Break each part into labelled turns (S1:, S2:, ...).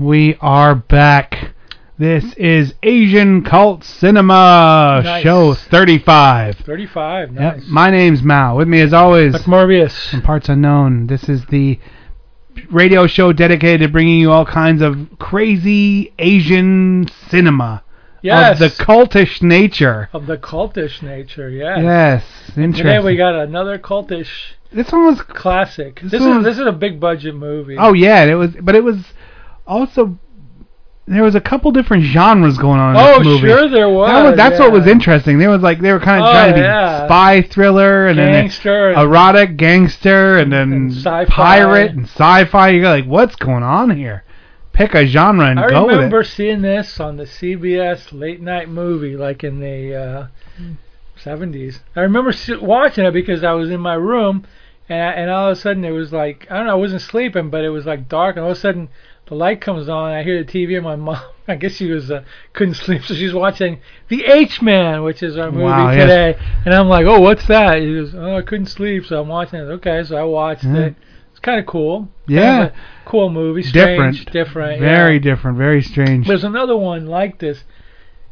S1: We are back. This is Asian Cult Cinema
S2: Nice.
S1: Show 35.
S2: 35,
S1: Yep.
S2: nice.
S1: My name's Mao. With me, as always,
S2: Morbius.
S1: from Parts Unknown. This is the radio show dedicated to bringing you all kinds of crazy Asian cinema
S2: Yes.
S1: of the cultish nature.
S2: Of the cultish nature, yes.
S1: Yes, interesting.
S2: Today we got another cultish
S1: this one was
S2: classic. This,
S1: one-
S2: is this is a big budget movie.
S1: Oh yeah, it was, but it was also there was a couple different genres going on in
S2: Oh,
S1: this movie.
S2: sure there was.
S1: That was that's what was interesting. There was like they were kind of
S2: Oh,
S1: trying to be
S2: yeah.
S1: spy thriller and
S2: Gangster
S1: then erotic gangster and then
S2: And sci-fi.
S1: pirate and sci-fi. You go like, what's going on here? Pick a genre and
S2: I
S1: go
S2: remember
S1: with it.
S2: seeing this on the CBS late night movie, like in the uh, 70s. I remember watching it because I was in my room, and I, and all of a sudden it was like I don't know, I wasn't sleeping, but it was like dark, and all of a sudden the light comes on. I hear the TV, and my mom, I guess she was uh, couldn't sleep, so she's watching The H Man, which is our movie
S1: Wow, yes.
S2: today. And I'm like, oh, what's that? He goes, oh, I couldn't sleep, so I'm watching it. Okay, so I watched
S1: Yeah.
S2: it. It's kind of cool.
S1: Yeah.
S2: Kind of cool movie. Strange,
S1: Different,
S2: different,
S1: very
S2: yeah.
S1: different, very strange.
S2: There's another one like this,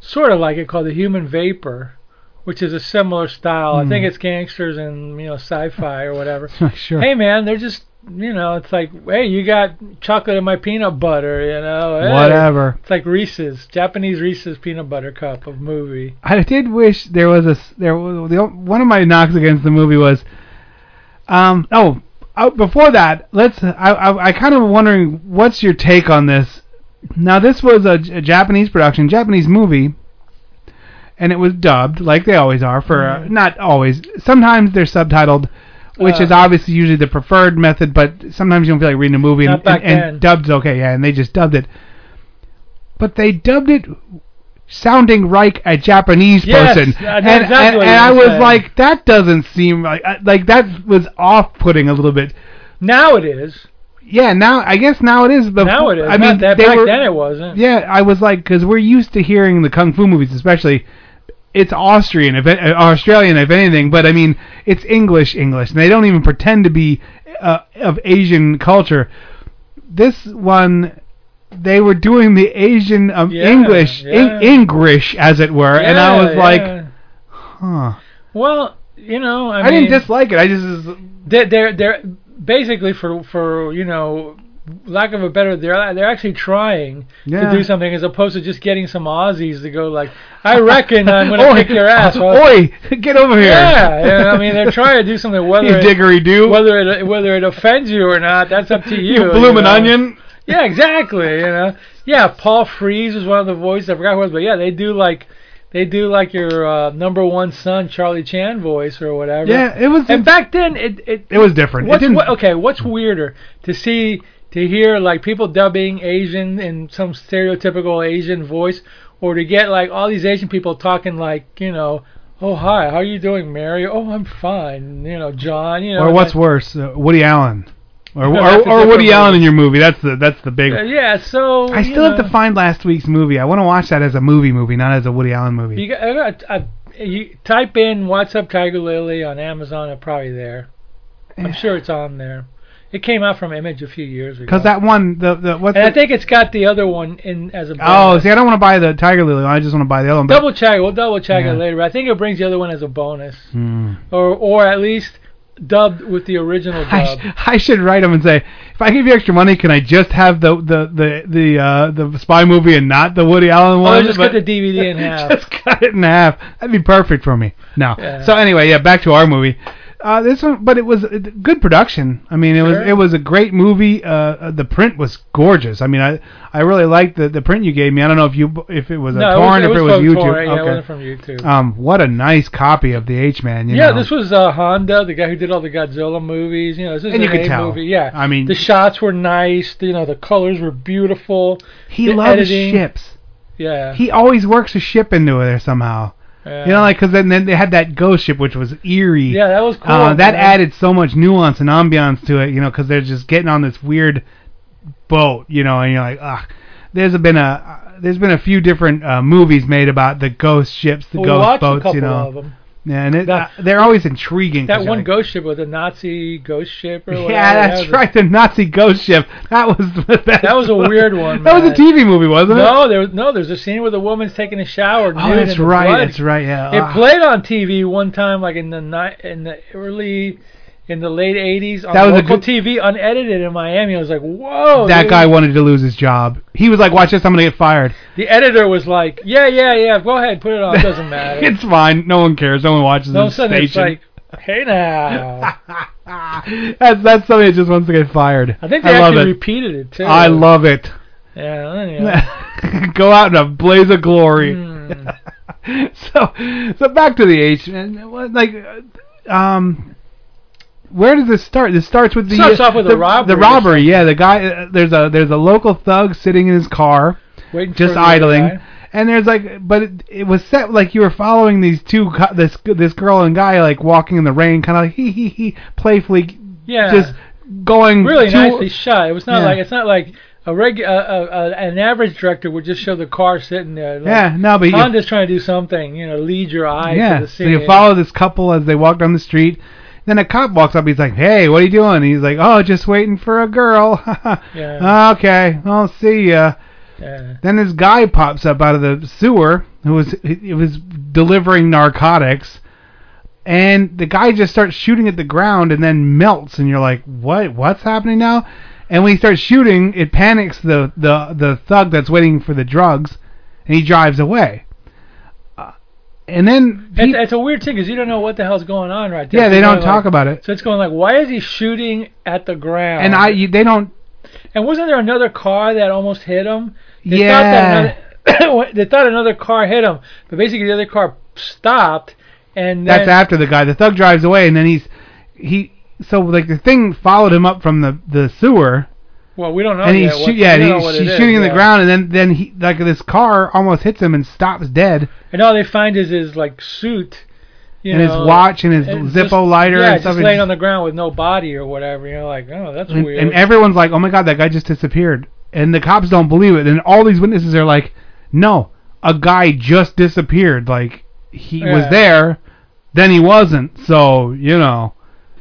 S2: sort of like it, called The Human Vapor, which is a similar style. I
S1: Hmm.
S2: think it's gangsters and you know sci-fi or whatever.
S1: sure.
S2: Hey man, they're just you know, it's like hey, you got chocolate in my peanut butter, you know. hey.
S1: Whatever.
S2: It's like Reese's, Japanese Reese's peanut butter cup of movie.
S1: I did wish there was a there was the, one of my knocks against the movie was um oh uh, before that let's I I, I kind of wondering what's your take on this now this was a Japanese production Japanese movie and it was dubbed like they always are for uh, not always sometimes they're subtitled which
S2: Uh,
S1: is obviously usually the preferred method but sometimes you don't feel like reading a movie and, and, and dubbed's okay yeah and they just dubbed it but they dubbed it sounding like a Japanese
S2: Yes,
S1: person, and
S2: exactly
S1: and, and I was
S2: saying.
S1: like, that doesn't seem like like that was off-putting a little bit.
S2: Now it is.
S1: Yeah, now I guess now it is. But
S2: Now it is.
S1: I mean,
S2: that back
S1: were,
S2: then it wasn't.
S1: Yeah, I was like, because we're used to hearing the kung fu movies, especially. It's Austrian, if uh, Australian, if anything, but I mean, it's English, English, and they don't even pretend to be uh, of Asian culture. This one, they were doing the Asian um,
S2: Yeah,
S1: English,
S2: yeah.
S1: Eng- English, as it were, and I
S2: Yeah,
S1: was like, huh.
S2: well, you know, I,
S1: I,
S2: mean,
S1: didn't dislike it. I just
S2: they're, they're basically for for you know lack of a better they're they're actually trying
S1: Yeah.
S2: to do something as opposed to just getting some Aussies to go like I reckon I'm gonna kick your ass. Well,
S1: Oi, get over here.
S2: yeah, I mean they're trying to do something whether
S1: You
S2: it,
S1: diggery-do.
S2: whether it whether it offends you or not that's up to you.
S1: You bloomin'
S2: know?
S1: onion.
S2: Yeah, exactly. You know, yeah. Paul Frees was one of the voices. I forgot who it was, but yeah, they do like they do like your uh, number one son Charlie Chan voice or whatever.
S1: Yeah, it was.
S2: And back then, it it,
S1: It was different.
S2: What's, what, okay, what's weirder to see to hear like people dubbing Asian in some stereotypical Asian voice, or to get like all these Asian people talking like you know, oh hi, how are you doing, Mary? Oh, I'm fine. You know, John. You know,
S1: or what's
S2: that-
S1: worse, uh, Woody Allen, or
S2: No,
S1: or, or Woody
S2: different
S1: Allen in your movie. That's the that's the big.
S2: Uh, yeah, so
S1: I still have to find last week's movie. I want to watch that as a movie movie, not as a Woody Allen movie.
S2: You got, I I, you type in "What's Up Tiger Lily" on Amazon. It's probably there. I'm sure it's on there. It came out from Image a few years ago.
S1: Because that one, the the what's
S2: and
S1: the,
S2: I think it's got the other one in as a
S1: oh,
S2: bonus.
S1: see, I don't want to buy the Tiger Lily. one. I just want to buy the other one.
S2: double check. We'll double check
S1: Yeah.
S2: it later. But I think it brings the other one as a bonus,
S1: Hmm.
S2: or or at least dubbed with the original
S1: I, sh- I should write him and say, if I give you extra money, can I just have the the the the uh, the spy movie and not the Woody Allen
S2: Oh,
S1: one?
S2: just
S1: But-
S2: cut the DVD in half.
S1: just cut it in half. That'd be perfect for me. No.
S2: Yeah.
S1: So anyway, yeah, back to our movie. Uh, this one, but it was uh, good production. I mean, it was it was a great movie. Uh, Uh, the print was gorgeous. I mean, I I really liked the the print you gave me. I don't know if you if it was a
S2: no,
S1: torn,
S2: it was,
S1: if it
S2: it
S1: was
S2: was
S1: YouTube.
S2: Torrent, Yeah, it
S1: okay.
S2: wasn't from YouTube.
S1: Um, what a nice copy of the H Man.
S2: yeah,
S1: know.
S2: this was uh, Honda, the guy who did all the Godzilla movies. You know, this is
S1: And you could
S2: A
S1: tell.
S2: movie. Yeah,
S1: I mean,
S2: the shots were nice. You know, the colors were beautiful.
S1: he loves
S2: editing-
S1: ships.
S2: Yeah,
S1: He always works a ship into there somehow.
S2: Yeah.
S1: You know, like because then, then they had that ghost ship, which was eerie.
S2: yeah, that was cool.
S1: Uh, that
S2: man.
S1: added so much nuance and ambiance to it, you know, because they're just getting on this weird boat, you know, and you're like, ugh. There's been a uh, there's been a few different uh, movies made about the ghost ships, the
S2: Well,
S1: ghost boats,
S2: couple
S1: you know. Yeah, and it,
S2: That-
S1: uh, they're always intriguing.
S2: That one ghost ship was a Nazi ghost ship or whatever.
S1: Yeah,
S2: That
S1: that's
S2: a-
S1: right. The Nazi ghost ship. That was the best.
S2: That was a weird one,
S1: that was a. TV movie, wasn't it?
S2: No, there was no. There's a scene where the woman's taking a shower.
S1: Oh, that's right.
S2: blood.
S1: That's right. Yeah.
S2: It
S1: Ah.
S2: played on TV one time, like in the night in the early, in the late '80s on
S1: That was a
S2: local
S1: good-
S2: TV, unedited in Miami. I was like, whoa.
S1: that
S2: dude.
S1: guy wanted to lose his job. He was like, "Watch this, I'm gonna get fired."
S2: The editor was like, yeah, yeah, yeah. Go ahead, put it on. It doesn't matter.
S1: it's fine. No one cares. No one watches
S2: a
S1: this
S2: sudden, it's
S1: station.
S2: like, hey now.
S1: that's that's somebody that just wants to get fired.
S2: I think they
S1: love
S2: actually
S1: it.
S2: repeated it too.
S1: I love it.
S2: Yeah. Anyway.
S1: Go out in a blaze of glory.
S2: Hmm.
S1: so, so back to the H. Like, um, where does this start? This starts with the
S2: Starts off with a
S1: the,
S2: robbery
S1: The robbery, yeah. The guy, uh, there's a there's a local thug sitting in his car,
S2: Waiting
S1: just
S2: for the other
S1: idling. And there's like, but it, it was set like you were following these two, this this girl and guy like walking in the rain, kind of like hee hee hee, playfully,
S2: Yeah.
S1: just going
S2: really
S1: to-
S2: nicely shot. It was not
S1: Yeah.
S2: like it's not like a reg uh, uh, uh, an average director would just show the car sitting there. Like,
S1: Yeah, no, but you,
S2: Honda's trying to do something, you know, lead your eye
S1: yeah.
S2: to the
S1: So you follow this couple as they walk down the street. Then a cop walks up. He's like, "Hey, what are you doing?" he's like, "Oh, just waiting for a girl."
S2: Yeah.
S1: okay, I'll see ya.
S2: yeah.
S1: Then this guy pops up out of the sewer who was he was delivering narcotics, and the guy just starts shooting at the ground and then melts, and you're like, "What? What's happening now?" And when he starts shooting, it panics the the the thug that's waiting for the drugs, and he drives away. And then
S2: It's, a weird thing because you don't know what the hell's going on right there.
S1: yeah, they don't
S2: like-
S1: talk about it,
S2: So it's going like, why is he shooting at the ground?
S1: and I you- they don't.
S2: and wasn't there another car that almost hit him? They
S1: Yeah.
S2: Thought that another, they thought another car hit him, but basically the other car stopped, and
S1: That's after the guy. The thug drives away, and then he's he. So like the thing followed him up from the the sewer,
S2: well, we don't know
S1: and he's shoot, yeah,
S2: we don't know
S1: he's, he's
S2: it is,
S1: shooting in the
S2: yeah.
S1: ground, and then then he like this car almost hits him and stops dead,
S2: And all they find is his like suit, you
S1: and
S2: know,
S1: his watch and his
S2: and
S1: Zippo
S2: just-
S1: lighter
S2: yeah,
S1: and stuff.
S2: just laying on the ground with no body or whatever. You know, like oh, that's
S1: and,
S2: weird.
S1: and everyone's like, "Oh my god, that guy just disappeared," and the cops don't believe it, and all these witnesses are like, "No, a guy just disappeared. Like he was there, then he wasn't. So you know."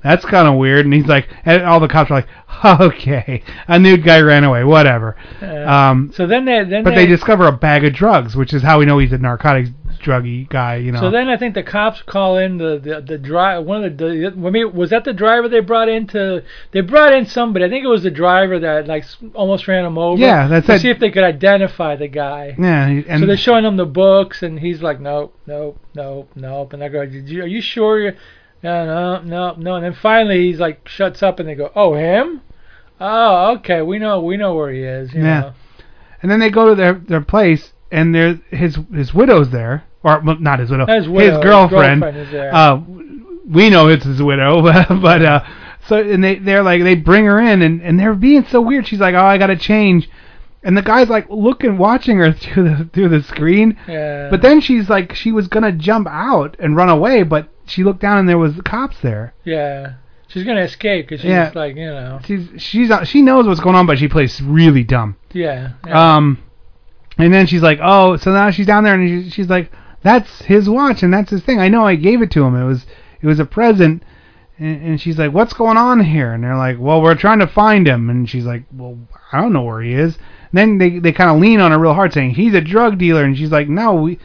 S1: That's kind of weird, and he's like, and all the cops are like, okay, a nude guy ran away, whatever.
S2: Uh,
S1: Um,
S2: so then they then
S1: but they discover a bag of drugs, which is how we know he's a narcotics druggy guy, you know.
S2: So then I think the cops call in the the, the driver. One of the, the I mean, was that the driver they brought in to? They brought in somebody. I think it was the driver that like almost ran him over.
S1: Yeah, that's
S2: to
S1: it.
S2: see if they could identify the guy.
S1: yeah, and
S2: so they're showing him the books, and he's like, nope, nope, nope, nope. And I go, Did you, are you sure you're? No, no, no, no. And then finally he's like, shuts up, and they go, oh, him? Oh, okay, we know, we know where he is. You
S1: Yeah.
S2: Know?
S1: and then they go to their their place, and there his his widow's there, or well, not his widow,
S2: His, widow,
S1: his girlfriend.
S2: is there.
S1: uh, we know it's his widow, but, but uh, so and they they're like they bring her in, and and they're being so weird. She's like, oh, I gotta change, and the guy's like looking, watching her through the through the screen.
S2: yeah.
S1: But then she's like, she was gonna jump out and run away, but she looked down and there was cops there.
S2: Yeah. She's gonna escape because she's
S1: Yeah.
S2: like, you know,
S1: She's she's not- she knows what's going on, but she plays really dumb.
S2: yeah. yeah.
S1: Um, and then she's like, oh, so now she's down there and she, she's like, that's his watch and that's his thing. I know I gave it to him. It was it was a present. And, and she's like, what's going on here? And they're like, well, we're trying to find him. And she's like, well, I don't know where he is. And then they they kind of lean on her real hard, saying he's a drug dealer. And she's like, no, we,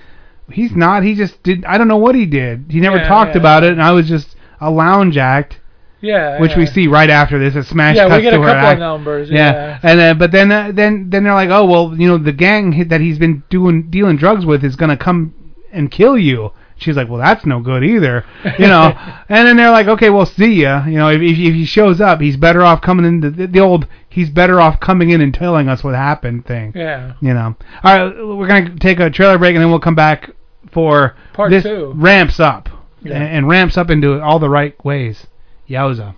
S1: he's not. He just did. I don't know what he did. He never
S2: Yeah,
S1: talked
S2: yeah.
S1: about it. And I was just a lounge act,
S2: yeah.
S1: which
S2: yeah.
S1: we see right after this. A smash
S2: Yeah,
S1: cuts
S2: we get
S1: to
S2: a couple
S1: act.
S2: numbers.
S1: Yeah.
S2: Yeah.
S1: and then but then uh, then then they're like, oh well, you know, the gang that he's been doing dealing drugs with is gonna come and kill you. She's like, well, that's no good either, you know. and then they're like, okay, well, see ya. You know, if, if, if he shows up, he's better off coming in. The, the old, he's better off coming in and telling us what happened thing.
S2: Yeah.
S1: You know. All right, we're gonna take a trailer break and then we'll come back for
S2: Part
S1: this
S2: two.
S1: ramps up
S2: Yeah.
S1: and, and ramps up into all the right ways. Yowza.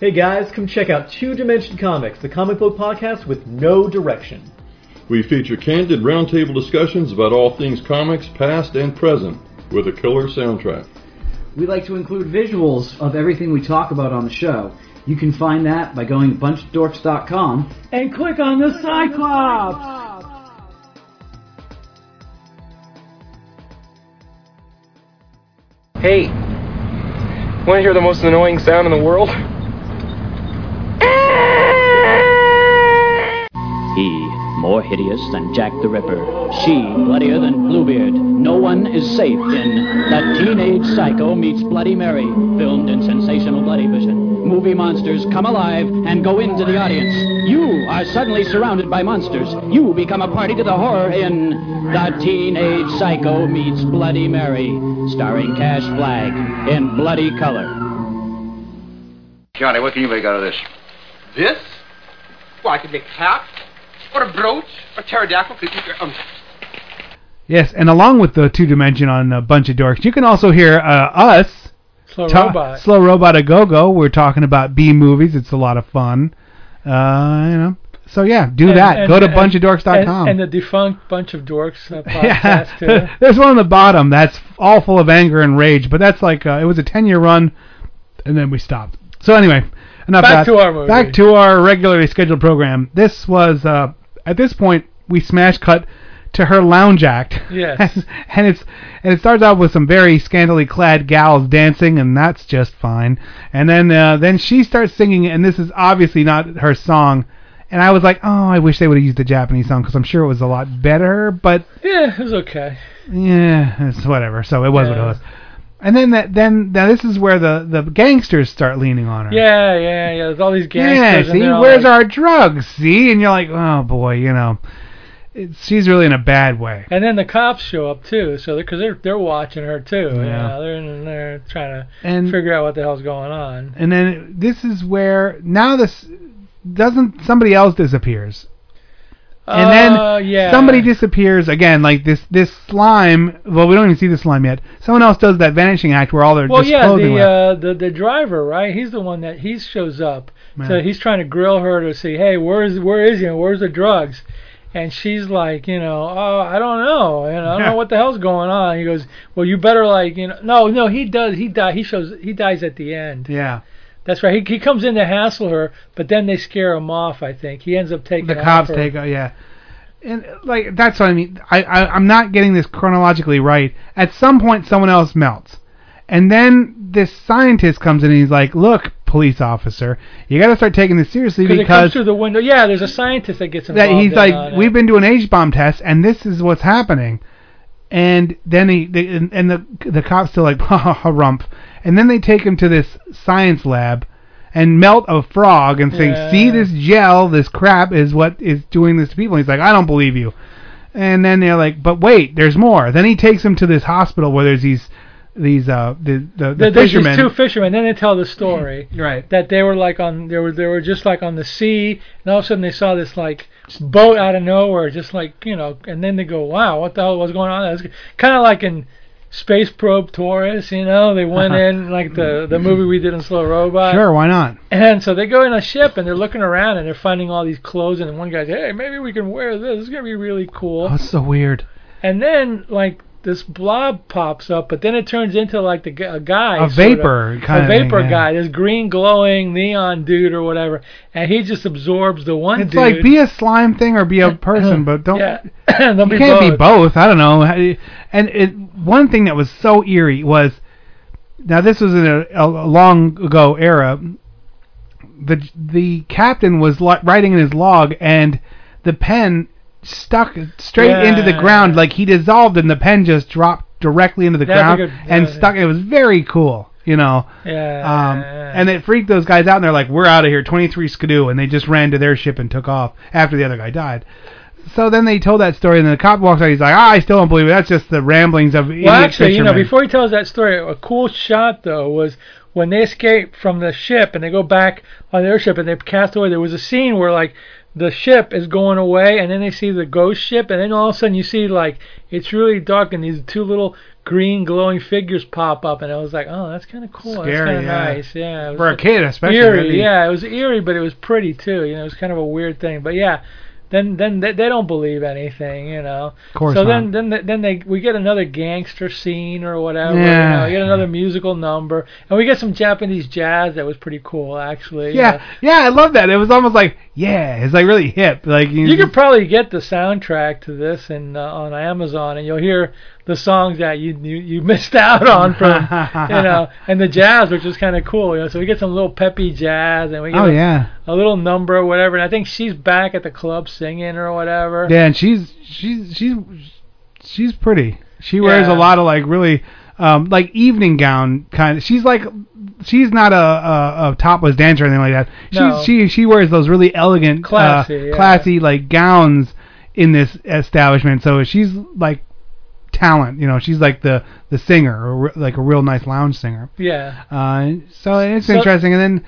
S3: Hey guys, come check out Two Dimension Comics, the comic book podcast with no direction.
S4: We feature candid roundtable discussions about all things comics, past and present, with a killer soundtrack.
S5: We like to include visuals of everything we talk about on the show. You can find that by going to bunchofdorks.com and click on the Cyclops!
S6: Hey, want to hear the most annoying sound in the world?
S7: He, more hideous than Jack the Ripper. She, bloodier than Bluebeard. No one is safe in The Teenage Psycho Meets Bloody Mary, filmed in sensational bloody vision. Movie monsters come alive and go into the audience. You are suddenly surrounded by monsters. You become a party to the horror in The Teenage Psycho Meets Bloody Mary, starring Cash Flagg in bloody color.
S8: Johnny, what can you make out of this?
S9: This? Well, I can make a hat, or a brooch, or pterodactyl. Um,
S1: Yes, and along with the two dimension on a bunch of dorks, you can also hear uh, us
S2: Slow
S1: ta-
S2: robot.
S1: Slow Robot a Go Go. We're talking about B movies. It's a lot of fun. Uh, you know. So yeah, do
S2: And-
S1: that.
S2: and-
S1: Go to
S2: and-
S1: bunchofdorks.com.
S2: And, and the defunct bunch of dorks uh, podcast
S1: yeah, there's one on the bottom that's all full of anger and rage, but that's like uh, it was a 10 year run, and then we stopped. So anyway, enough
S2: Back
S1: that.
S2: to our movie.
S1: Back to our regularly scheduled program. This was uh, at this point we smash cut to her lounge act.
S2: Yes.
S1: and, it's and it starts out with some very scantily clad gals dancing, and that's just fine. And then uh, then she starts singing, and this is obviously not her song. And I was like, oh, I wish they would have used the Japanese song because I'm sure it was a lot better. But
S2: Yeah, it was okay.
S1: yeah, it's whatever. So it was what it was. And then that then now this is where the the gangsters start leaning on her.
S2: Yeah, yeah, yeah. There's all these gangsters. Yeah,
S1: see,
S2: they're
S1: where's
S2: like-
S1: our drugs? See, and you're like, oh boy, you know, it, she's really in a bad way.
S2: And then the cops show up too, so because they're, they're watching her too.
S1: Yeah.
S2: Yeah, they're in there trying to
S1: And
S2: figure out what the hell's going on.
S1: and then this is where now this doesn't somebody else disappears. And
S2: Uh,
S1: then
S2: yeah.
S1: somebody disappears again, like this this slime. Well, we don't even see the slime yet. Someone else does that vanishing act where all their
S2: Well, yeah, the uh, the the driver, right? He's the one that he shows up. So he's trying to grill her to see, hey, where's where is he? and Where's the drugs? And she's like, you know, oh, I don't know, and I don't
S1: Yeah.
S2: know what the hell's going on. He goes, well, you better like, you know, no, no, he does, he die, he shows, he dies at the end.
S1: yeah.
S2: That's right. He he comes in to hassle her, but then they scare him off. I think he ends up taking
S1: the cops take uh, yeah and like that's what i mean I, I i'm not getting this chronologically right at some point someone else melts and then this scientist comes in and he's like look police officer you got to start taking this seriously
S2: Because it comes through the window. Yeah, there's a scientist that gets involved.
S1: that he's
S2: in
S1: like
S2: on
S1: we've been doing H bomb tests and this is what's happening and then he they, and, and the the cops still like ha ha ha rump and then they take him to this science lab and melt a frog and say
S2: Yeah.
S1: see this gel this crap is what is doing this to people and he's like I don't believe you and then they're like but wait there's more then he takes him to this hospital where there's these these uh the the, the
S2: There- there's these
S1: fishermen
S2: two fishermen. Then they tell the story
S1: right
S2: that they were like on they were they were just like on the sea, and all of a sudden they saw this like boat out of nowhere, just like you know, and then they go, wow, what the hell was going on? It's kind of like in Space Probe Taurus, you know, they went in like the the movie we did in Slow Robot.
S1: sure why not
S2: And so they go in a ship and they're looking around and they're finding all these clothes and one guy's, hey, maybe we can wear this. It's gonna be really cool.
S1: oh it's so weird
S2: And then like this blob pops up, but then it turns into like the a guy,
S1: A
S2: sort of-
S1: vapor kind
S2: a
S1: of thing,
S2: vapor
S1: yeah.
S2: guy, this green glowing neon dude or whatever, and he just absorbs the one
S1: it's
S2: dude.
S1: like be a slime thing or be a person but don't
S2: yeah, they'll
S1: you
S2: be
S1: can't
S2: both.
S1: be both. I don't know. How do you- And it, one thing that was so eerie was, now this was in a, a long ago era. The the captain was li- writing in his log, and the pen stuck straight into the
S2: Yeah.
S1: ground, like he dissolved, and the pen just dropped directly into the ground
S2: good-
S1: and
S2: yeah,
S1: stuck. It was very cool, you know.
S2: Yeah.
S1: Um, and it freaked those guys out, and they're like, "We're out of here, 23 Skidoo," and they just ran to their ship and took off after the other guy died. So then they told that story, and then the cop walks out. He's like, ah, "I still don't believe it. That's just the ramblings of
S2: Well, actually, you know, before he tells that story, a cool shot though was when they escape from the ship and they go back on their ship and they cast away. There was a scene where like the ship is going away and then they see the ghost ship and then all of a sudden you see like it's really dark and these two little green glowing figures pop up and I was like, oh, that's kind of cool. that's
S1: Scary,
S2: kind of
S1: yeah.
S2: nice. Yeah. it
S1: For a kid, especially,
S2: Eerie. Yeah, it was eerie, but it was pretty too. You know, it was kind of a weird thing. But yeah. Then, then they, they don't believe anything, you know.
S1: Of course
S2: so
S1: not.
S2: then, then, they- then they we get another gangster scene or whatever.
S1: Yeah.
S2: You know, we get another musical number, and we get some Japanese jazz that was pretty cool, actually.
S1: yeah, yeah, I love that. It was almost like, yeah, it's like really hip. Like you,
S2: You could probably get the soundtrack to this in uh, on Amazon, and you'll hear the songs that you you, you missed out on from you know, and the jazz, which is kind of cool. You know, so we get some little peppy jazz, and we get
S1: Oh,
S2: a,
S1: yeah.
S2: a little number or whatever. And I think she's back at the club singing or whatever.
S1: Yeah, and she's she's she's she's pretty. She wears
S2: Yeah.
S1: a lot of like really um like evening gown kind of. She's like she's not a a, a topless dancer or anything like that. She's
S2: No.
S1: she she wears those really elegant
S2: Classy,
S1: uh,
S2: yeah.
S1: classy like gowns in this establishment. So she's like talent, you know, she's like the the singer or like a real nice lounge singer.
S2: Yeah.
S1: Uh, so it's
S2: So-
S1: interesting. And then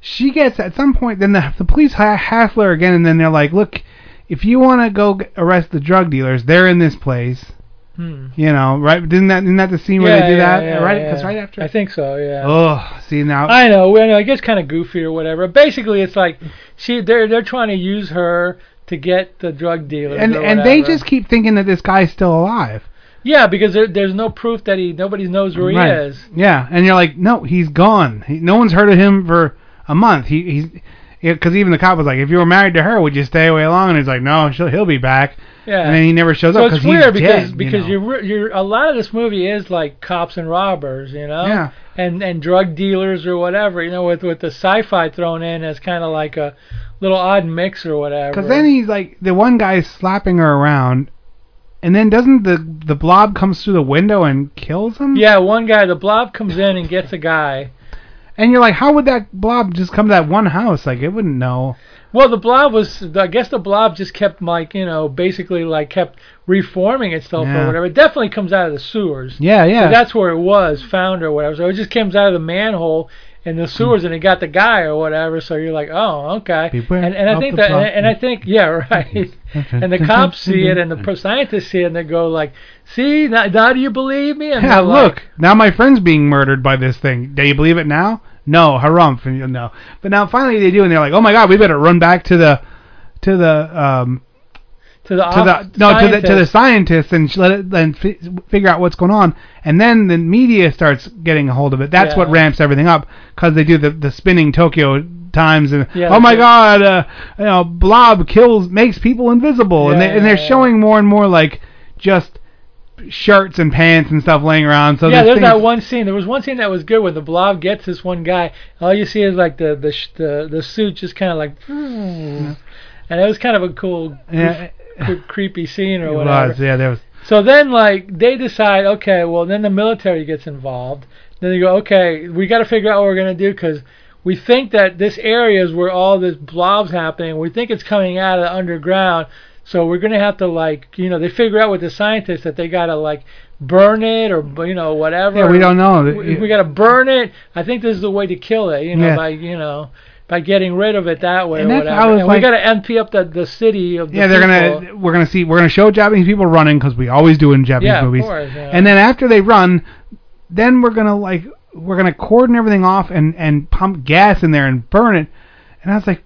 S1: she gets at some point. Then the the police ha- hassle her again, and then they're like, "Look, if you want to go g- arrest the drug dealers, they're in this place."
S2: Hmm.
S1: You know, right? Didn't that isn't that the scene where they do
S2: yeah,
S1: that?
S2: yeah,
S1: right?
S2: yeah.
S1: Because right after.
S2: I think so. Yeah.
S1: Oh, see now.
S2: I know. I know. It gets kind of goofy or whatever. Basically, it's like she they're they're trying to use her to get the drug dealers.
S1: and and they just keep thinking that this guy's still alive.
S2: Yeah because there, there's no proof that he nobody knows where
S1: right.
S2: he is.
S1: Yeah, and you're like, no, he's gone. He, no one's heard of him for a month. He he's because even the cop was like, if you were married to her, would you stay away long? And he's like, no, she'll, he'll be back.
S2: Yeah.
S1: And then he never shows
S2: so
S1: up
S2: it's weird because
S1: dead,
S2: because
S1: you know?
S2: you're you're a lot of this movie is like cops and robbers, you know.
S1: Yeah.
S2: And and drug dealers or whatever, you know, with with the sci-fi thrown in as kind of like a little odd mix or whatever.
S1: Because then he's like, the one guy slapping her around, and then doesn't the the blob comes through the window and kills him?
S2: yeah, one guy, the blob comes in and gets a guy.
S1: And you're like, how would that blob just come to that one house? Like, it wouldn't know.
S2: Well, the blob was. I guess the blob just kept like you know basically like kept reforming itself
S1: Yeah.
S2: or whatever. It definitely comes out of the sewers.
S1: Yeah, yeah.
S2: So that's where it was found or whatever. So it just comes out of the manhole in the sewers and it got the guy or whatever. So you're like, oh, okay.
S1: Beware
S2: and and I think that
S1: blob.
S2: and, I think yeah right. and the cops see it and the scientists see it and they go like, see now, now do you believe me? And
S1: Yeah,
S2: they're like,
S1: look, now my friend's being murdered by this thing. Do you believe it now? No, harumph, no. But now finally they do, and they're like, oh my god, we better run back to the, to the, um,
S2: to the,
S1: to the no to the to the
S2: scientists.
S1: and let it then fi- figure out what's going on, and then the media starts getting a hold of it. That's
S2: Yeah.
S1: what ramps everything up because they do the the spinning Tokyo Times and
S2: Yeah,
S1: oh my
S2: it.
S1: god, uh, you know, Blob kills makes people invisible, and they and they're
S2: Yeah.
S1: showing more and more like just shirts and pants and stuff laying around. So
S2: yeah, there's that one scene. There was one scene that was good where the blob gets this one guy. All you see is like the the sh- the, the suit just kind of like, and it was kind of a cool,
S1: Yeah.
S2: Cre- creepy scene or
S1: It
S2: whatever.
S1: was, yeah, there was.
S2: So then, like, they decide, okay, well, then the military gets involved. Then they go, okay, we got to figure out what we're gonna do because we think that this area is where all this blobs happening. We think it's coming out of the underground. So we're gonna have to like, you know, they figure out with the scientists that they gotta like burn it or you know whatever.
S1: Yeah, we don't know.
S2: We, we gotta burn it. I think this is the way to kill it. You know,
S1: Yeah.
S2: by you know. By getting rid of it that way
S1: And
S2: or
S1: that's-
S2: whatever, and we gotta MP up the the city of the
S1: Yeah, they're
S2: people.
S1: gonna we're gonna see we're gonna show Japanese people running because we always do in Japanese
S2: Yeah,
S1: movies.
S2: course, yeah.
S1: And then after they run, then we're gonna like we're gonna cordon everything off and and pump gas in there and burn it. And I was like,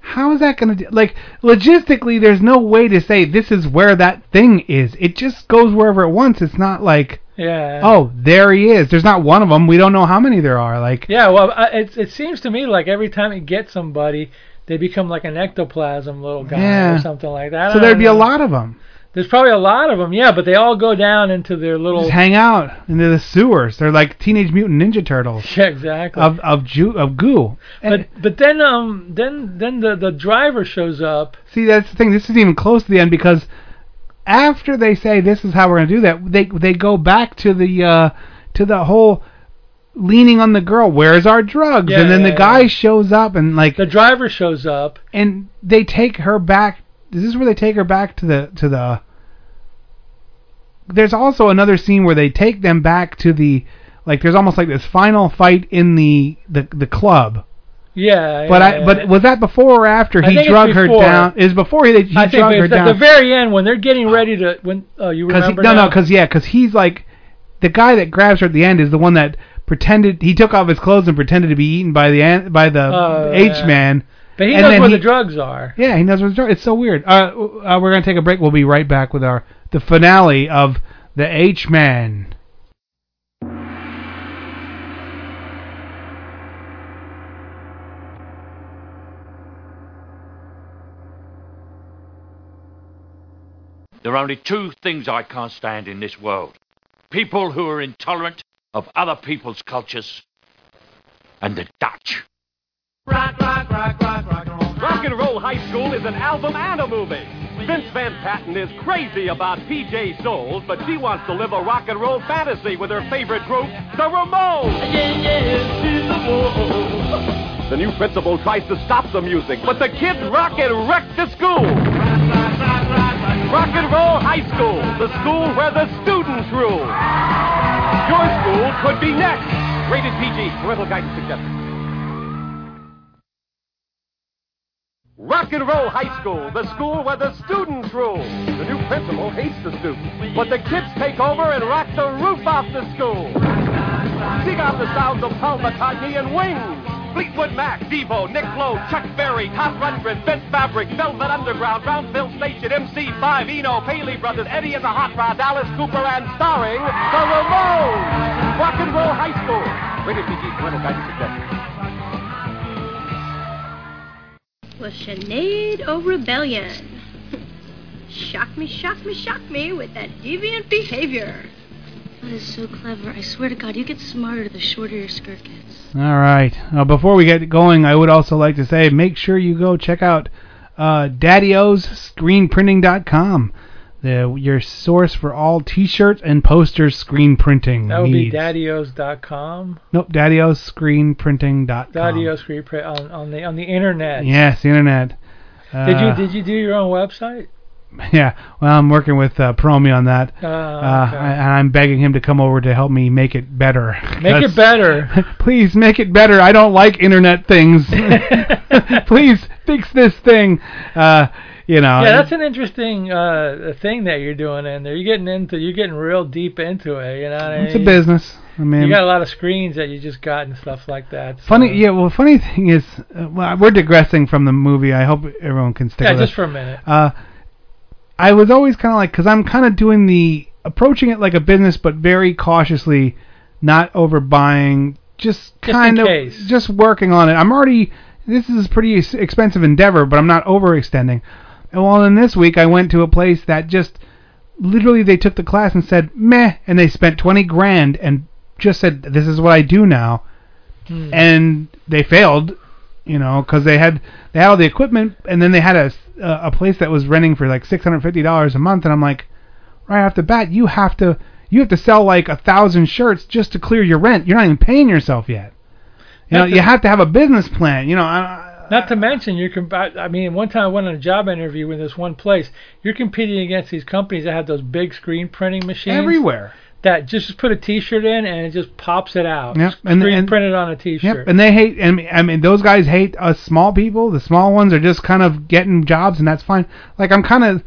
S1: how is that gonna do? Like logistically, there's no way to say this is where that thing is. It just goes wherever it wants. It's not like
S2: Yeah.
S1: oh there he is. There's not one of them. We don't know how many there are. Like
S2: Yeah, well, it it seems to me like every time it gets somebody, they become like an ectoplasm little guy
S1: Yeah.
S2: or something like that.
S1: So there'd be a lot of them.
S2: There's probably a lot of them, yeah, but they all go down into their little.
S1: Just hang out into the sewers. They're like Teenage Mutant Ninja Turtles
S2: Yeah, exactly.
S1: of of ju- of goo.
S2: but but then um then then the the driver shows up.
S1: See, that's the thing. This isn't even close to the end because after they say this is how we're gonna do that, they they go back to the uh, to the whole leaning on the girl. Where's our drugs?
S2: Yeah,
S1: and then
S2: yeah,
S1: the guy shows up and like
S2: The driver shows up.
S1: and they take her back. This is where they take her back to the to the? There's also another scene where they take them back to the like. There's almost like this final fight in the the the club.
S2: Yeah.
S1: But
S2: yeah,
S1: I
S2: yeah.
S1: but was that before or after he drug her down? Is before he, he
S2: I think
S1: drug her
S2: it's at the very end when they're getting ready to when oh you
S1: Cause he,
S2: remember
S1: no,
S2: now?
S1: no, because yeah, because he's like the guy that grabs her at the end is the one that pretended he took off his clothes and pretended to be eaten by the by the
S2: Oh,
S1: H
S2: yeah.
S1: man.
S2: But he
S1: and
S2: knows where
S1: he-
S2: the drugs are.
S1: Yeah, he knows where the drug. It's so weird. Uh, uh, we're gonna take a break. We'll be right back with our the finale of the H man.
S10: There are only two things I can't stand in this world people who are intolerant of other people's cultures, and the Dutch.
S11: Rock rock, rock, rock, rock and Roll Rock and Roll High School is an album and a movie. Vince Van Patten is crazy about PJ Soles, but she wants to live a rock and roll fantasy with her favorite group, the Ramones. Yeah, yeah, The the new principal tries to stop the music, but the kids rock and wreck the school. Rock and Roll High School, the school where the students rule. Your school could be next. Rated PG, parental guidance suggested. Rock and Roll High School, the school where the students rule. The new principal hates the students, but the kids take over and rock the roof off the school. Dig out the sounds of Paul McCartney and Wings. Fleetwood Mac, Devo, Nick Lowe, Chuck Berry, Todd Rundgren, Bent Fabric, Velvet Underground, Brownsville Station, MC5, Eno, Paley Brothers, Eddie and the Hot Rod, Alice Cooper, and starring the Ramones. Rock and Roll High School. Rated PG, parental guidance suggested.
S12: Was Sinead O'Rebellion. shock me, shock me, shock me with that deviant behavior.
S13: That is so clever. I swear to God, you get smarter the shorter your skirt gets.
S1: All right. Uh, before we get going, I would also like to say make sure you go check out uh, Daddy-O's ScreenPrinting.com, the your source for all T-shirts and posters screen printing.
S2: That would be
S1: needs.
S2: daddios.com.
S1: Nope, Daddy-O's
S2: Daddios screen print on, on the on the internet.
S1: Yes, the internet. Uh,
S2: Did you did you do your own website?
S1: Yeah. Well, I'm working with uh, Promi on that,
S2: Oh,
S1: uh,
S2: okay.
S1: and I'm begging him to come over to help me make it better.
S2: Make it better.
S1: Please make it better. I don't like internet things. Please fix this thing. Uh, you know.
S2: yeah, that's an interesting uh, thing that you're doing in there. You're getting into, you're getting real deep into it. You know, what I
S1: it's a business. I mean,
S2: you got a lot of screens that you just got and stuff like that. so-
S1: funny. Yeah. Well, funny thing is, uh, well, we're digressing from the movie. I hope everyone can stick
S2: Yeah,
S1: with
S2: just
S1: us.
S2: for a minute.
S1: Uh, I was always kind of like, because I'm kind of doing the approaching it like a business, but very cautiously, not overbuying. Just
S2: Just
S1: kind of
S2: case.
S1: just working on it. I'm already. This is a pretty expensive endeavor, but I'm not overextending. And well, then this week I went to a place that just literally they took the class and said meh, and they spent 20 grand and just said this is what I do now,
S2: Hmm.
S1: and they failed, you know, because they had they had all the equipment, and then they had a Uh, a place that was renting for like 650 dollars a month, and I'm like, right off the bat, you have to you have to sell like a thousand shirts just to clear your rent. You're not even paying yourself yet. You know,
S2: a-
S1: you have to have a business plan. You know, I,
S2: Not to mention, you're. Comp- I I mean, one time I went on a job interview with this one place. You're competing against these companies that have those big screen printing machines
S1: everywhere.
S2: That just put a T-shirt in and it just pops it out.
S1: Yep, and-
S2: screen
S1: and-
S2: printed on a T-shirt.
S1: Yep, and they hate. I mean, I mean, those guys hate us small people. The small ones are just kind of getting jobs, and that's fine. Like I'm kind of,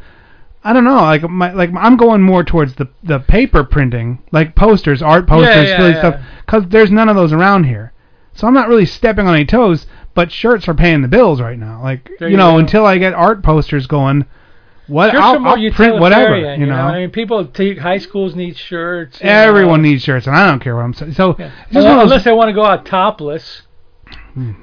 S1: I don't know. Like my, like I'm going more towards the the paper printing, like posters, art posters,
S2: yeah,
S1: silly
S2: yeah.
S1: stuff, because there's none of those around here. So I'm not really stepping on any toes. But shirts are paying the bills right now. Like you
S2: you
S1: know,
S2: go.
S1: until I get art posters going, what
S2: Shirts
S1: I'll, I'll print whatever.
S2: utilitarian,
S1: You know,
S2: I mean, people take high schools need shirts.
S1: everyone
S2: know.
S1: needs shirts, and I don't care what I'm saying. So it's just
S2: Unless,
S1: one those-
S2: unless they want to go out topless.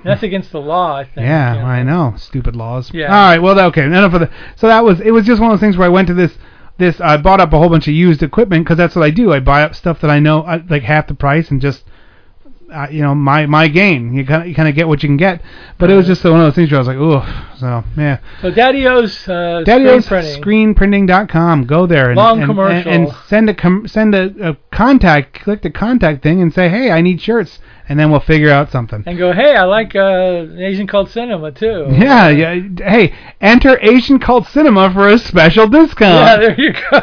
S2: That's against the law, I think.
S1: Yeah,
S2: you know.
S1: I know. Stupid laws.
S2: Yeah.
S1: All right. Well, okay. Enough for the. So that was. It was just one of those things where I went to this. This I bought up a whole bunch of used equipment because that's what I do. I buy up stuff that I know uh, like half the price and just uh, you know, my my gain. You kind of you kind of get what you can get. But it was just one of those things where I was like, ooh. So yeah.
S2: So Daddy O's uh,
S1: Daddy O's
S2: screen printing.
S1: screenprinting.com. Go there and,
S2: Long
S1: and,
S2: commercial.
S1: and, and send a com- send a, a contact. Click the contact thing and say, hey, I need shirts, and then we'll figure out something.
S2: and go, hey, I like uh, Asian cult cinema too.
S1: Yeah, yeah. Hey, enter Asian Cult Cinema for a special discount.
S2: Yeah, there you go.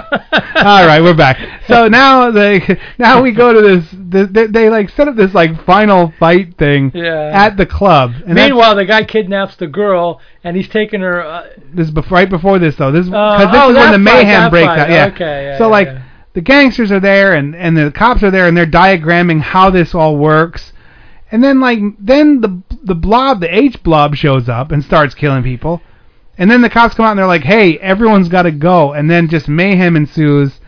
S1: All right, we're back. So now they now we go to this. They, they, they like set up this like final fight thing
S2: Yeah.
S1: at the club. And
S2: Meanwhile, the guy kidnaps the girl, and he's taking her. Uh,
S1: this is bef- right before this though. This
S2: Uh,
S1: because this
S2: oh,
S1: is when the mayhem breaks out. Yeah.
S2: Okay, yeah,
S1: so
S2: yeah,
S1: like
S2: yeah.
S1: The gangsters are there and and the cops are there and they're diagramming how this all works. And then like then the the blob the H blob shows up and starts killing people. And then the cops come out and they're like, "Hey, everyone's got to go." And then just mayhem ensues.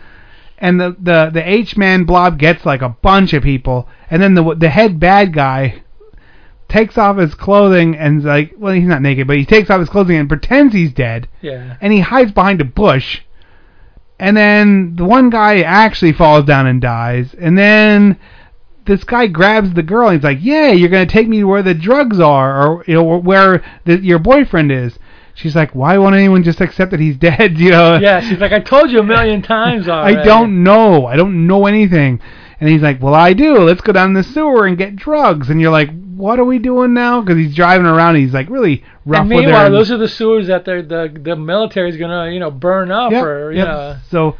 S1: And the the the H man blob gets like a bunch of people. And then the the head bad guy takes off his clothing and like well he's not naked but he takes off his clothing and pretends he's dead
S2: Yeah.
S1: and he hides behind a bush and then the one guy actually falls down and dies and then this guy grabs the girl and he's like yeah you're going to take me to where the drugs are or you know where the, your boyfriend is she's like why won't anyone just accept that he's dead you know
S2: yeah, she's like, I told you a million times already.
S1: I don't know. I don't know anything. And he's like, well, I do. Let's go down the sewer and get drugs. And you're like, what are we doing now? Because he's driving around. And he's like really rough
S2: And meanwhile, those are the sewers that the the the military's gonna you know burn up
S1: Yep,
S2: or you
S1: yep.
S2: know.
S1: So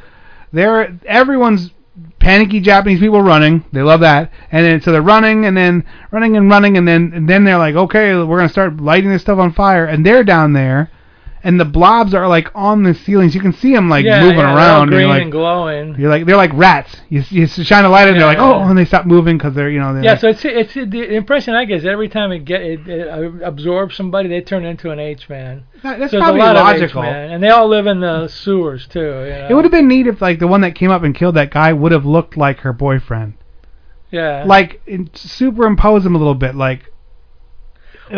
S1: there, everyone's panicky Japanese people running. They love that. And then so they're running and then running and running and then and then they're like, okay, we're gonna start lighting this stuff on fire. And they're down there, and the blobs are like on the ceilings. You can see them like
S2: yeah,
S1: moving
S2: yeah,
S1: around. and
S2: green
S1: you're like,
S2: and glowing.
S1: you're like they're like rats. You, you shine a light and they're like, oh, and they stop moving because they're you know they're
S2: Yeah,
S1: like-
S2: so it's it's the impression I get is every time it get it, it uh, absorbs somebody, they turn into an H man.
S1: That- that's
S2: so
S1: probably
S2: a lot
S1: logical.
S2: Of H-man, and they all live in the sewers too. You know?
S1: It would have been neat if like the one that came up and killed that guy would have looked like her boyfriend.
S2: Yeah.
S1: Like superimpose him a little bit, like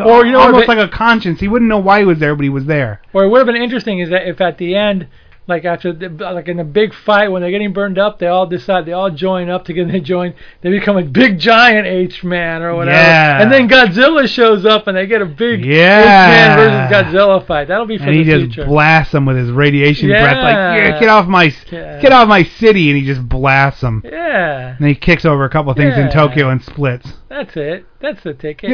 S2: Or, you know,
S1: almost
S2: if it-
S1: like a conscience. He wouldn't know why he was there, but he was there.
S2: Or it would have been interesting is that if at the end, like after the, like in a big fight when they're getting burned up, they all decide they all join up together. They join, they become a big giant H man or whatever.
S1: Yeah.
S2: And then Godzilla shows up and they get a big
S1: Yeah.
S2: H man versus Godzilla fight. That'll be for
S1: and he just blasts them with his radiation breath, like
S2: Yeah.
S1: yeah, get off my
S2: Yeah.
S1: get off my city, and he just blasts them.
S2: yeah,
S1: And he kicks over a couple of things in Tokyo and splits.
S2: that's it. That's the ticket.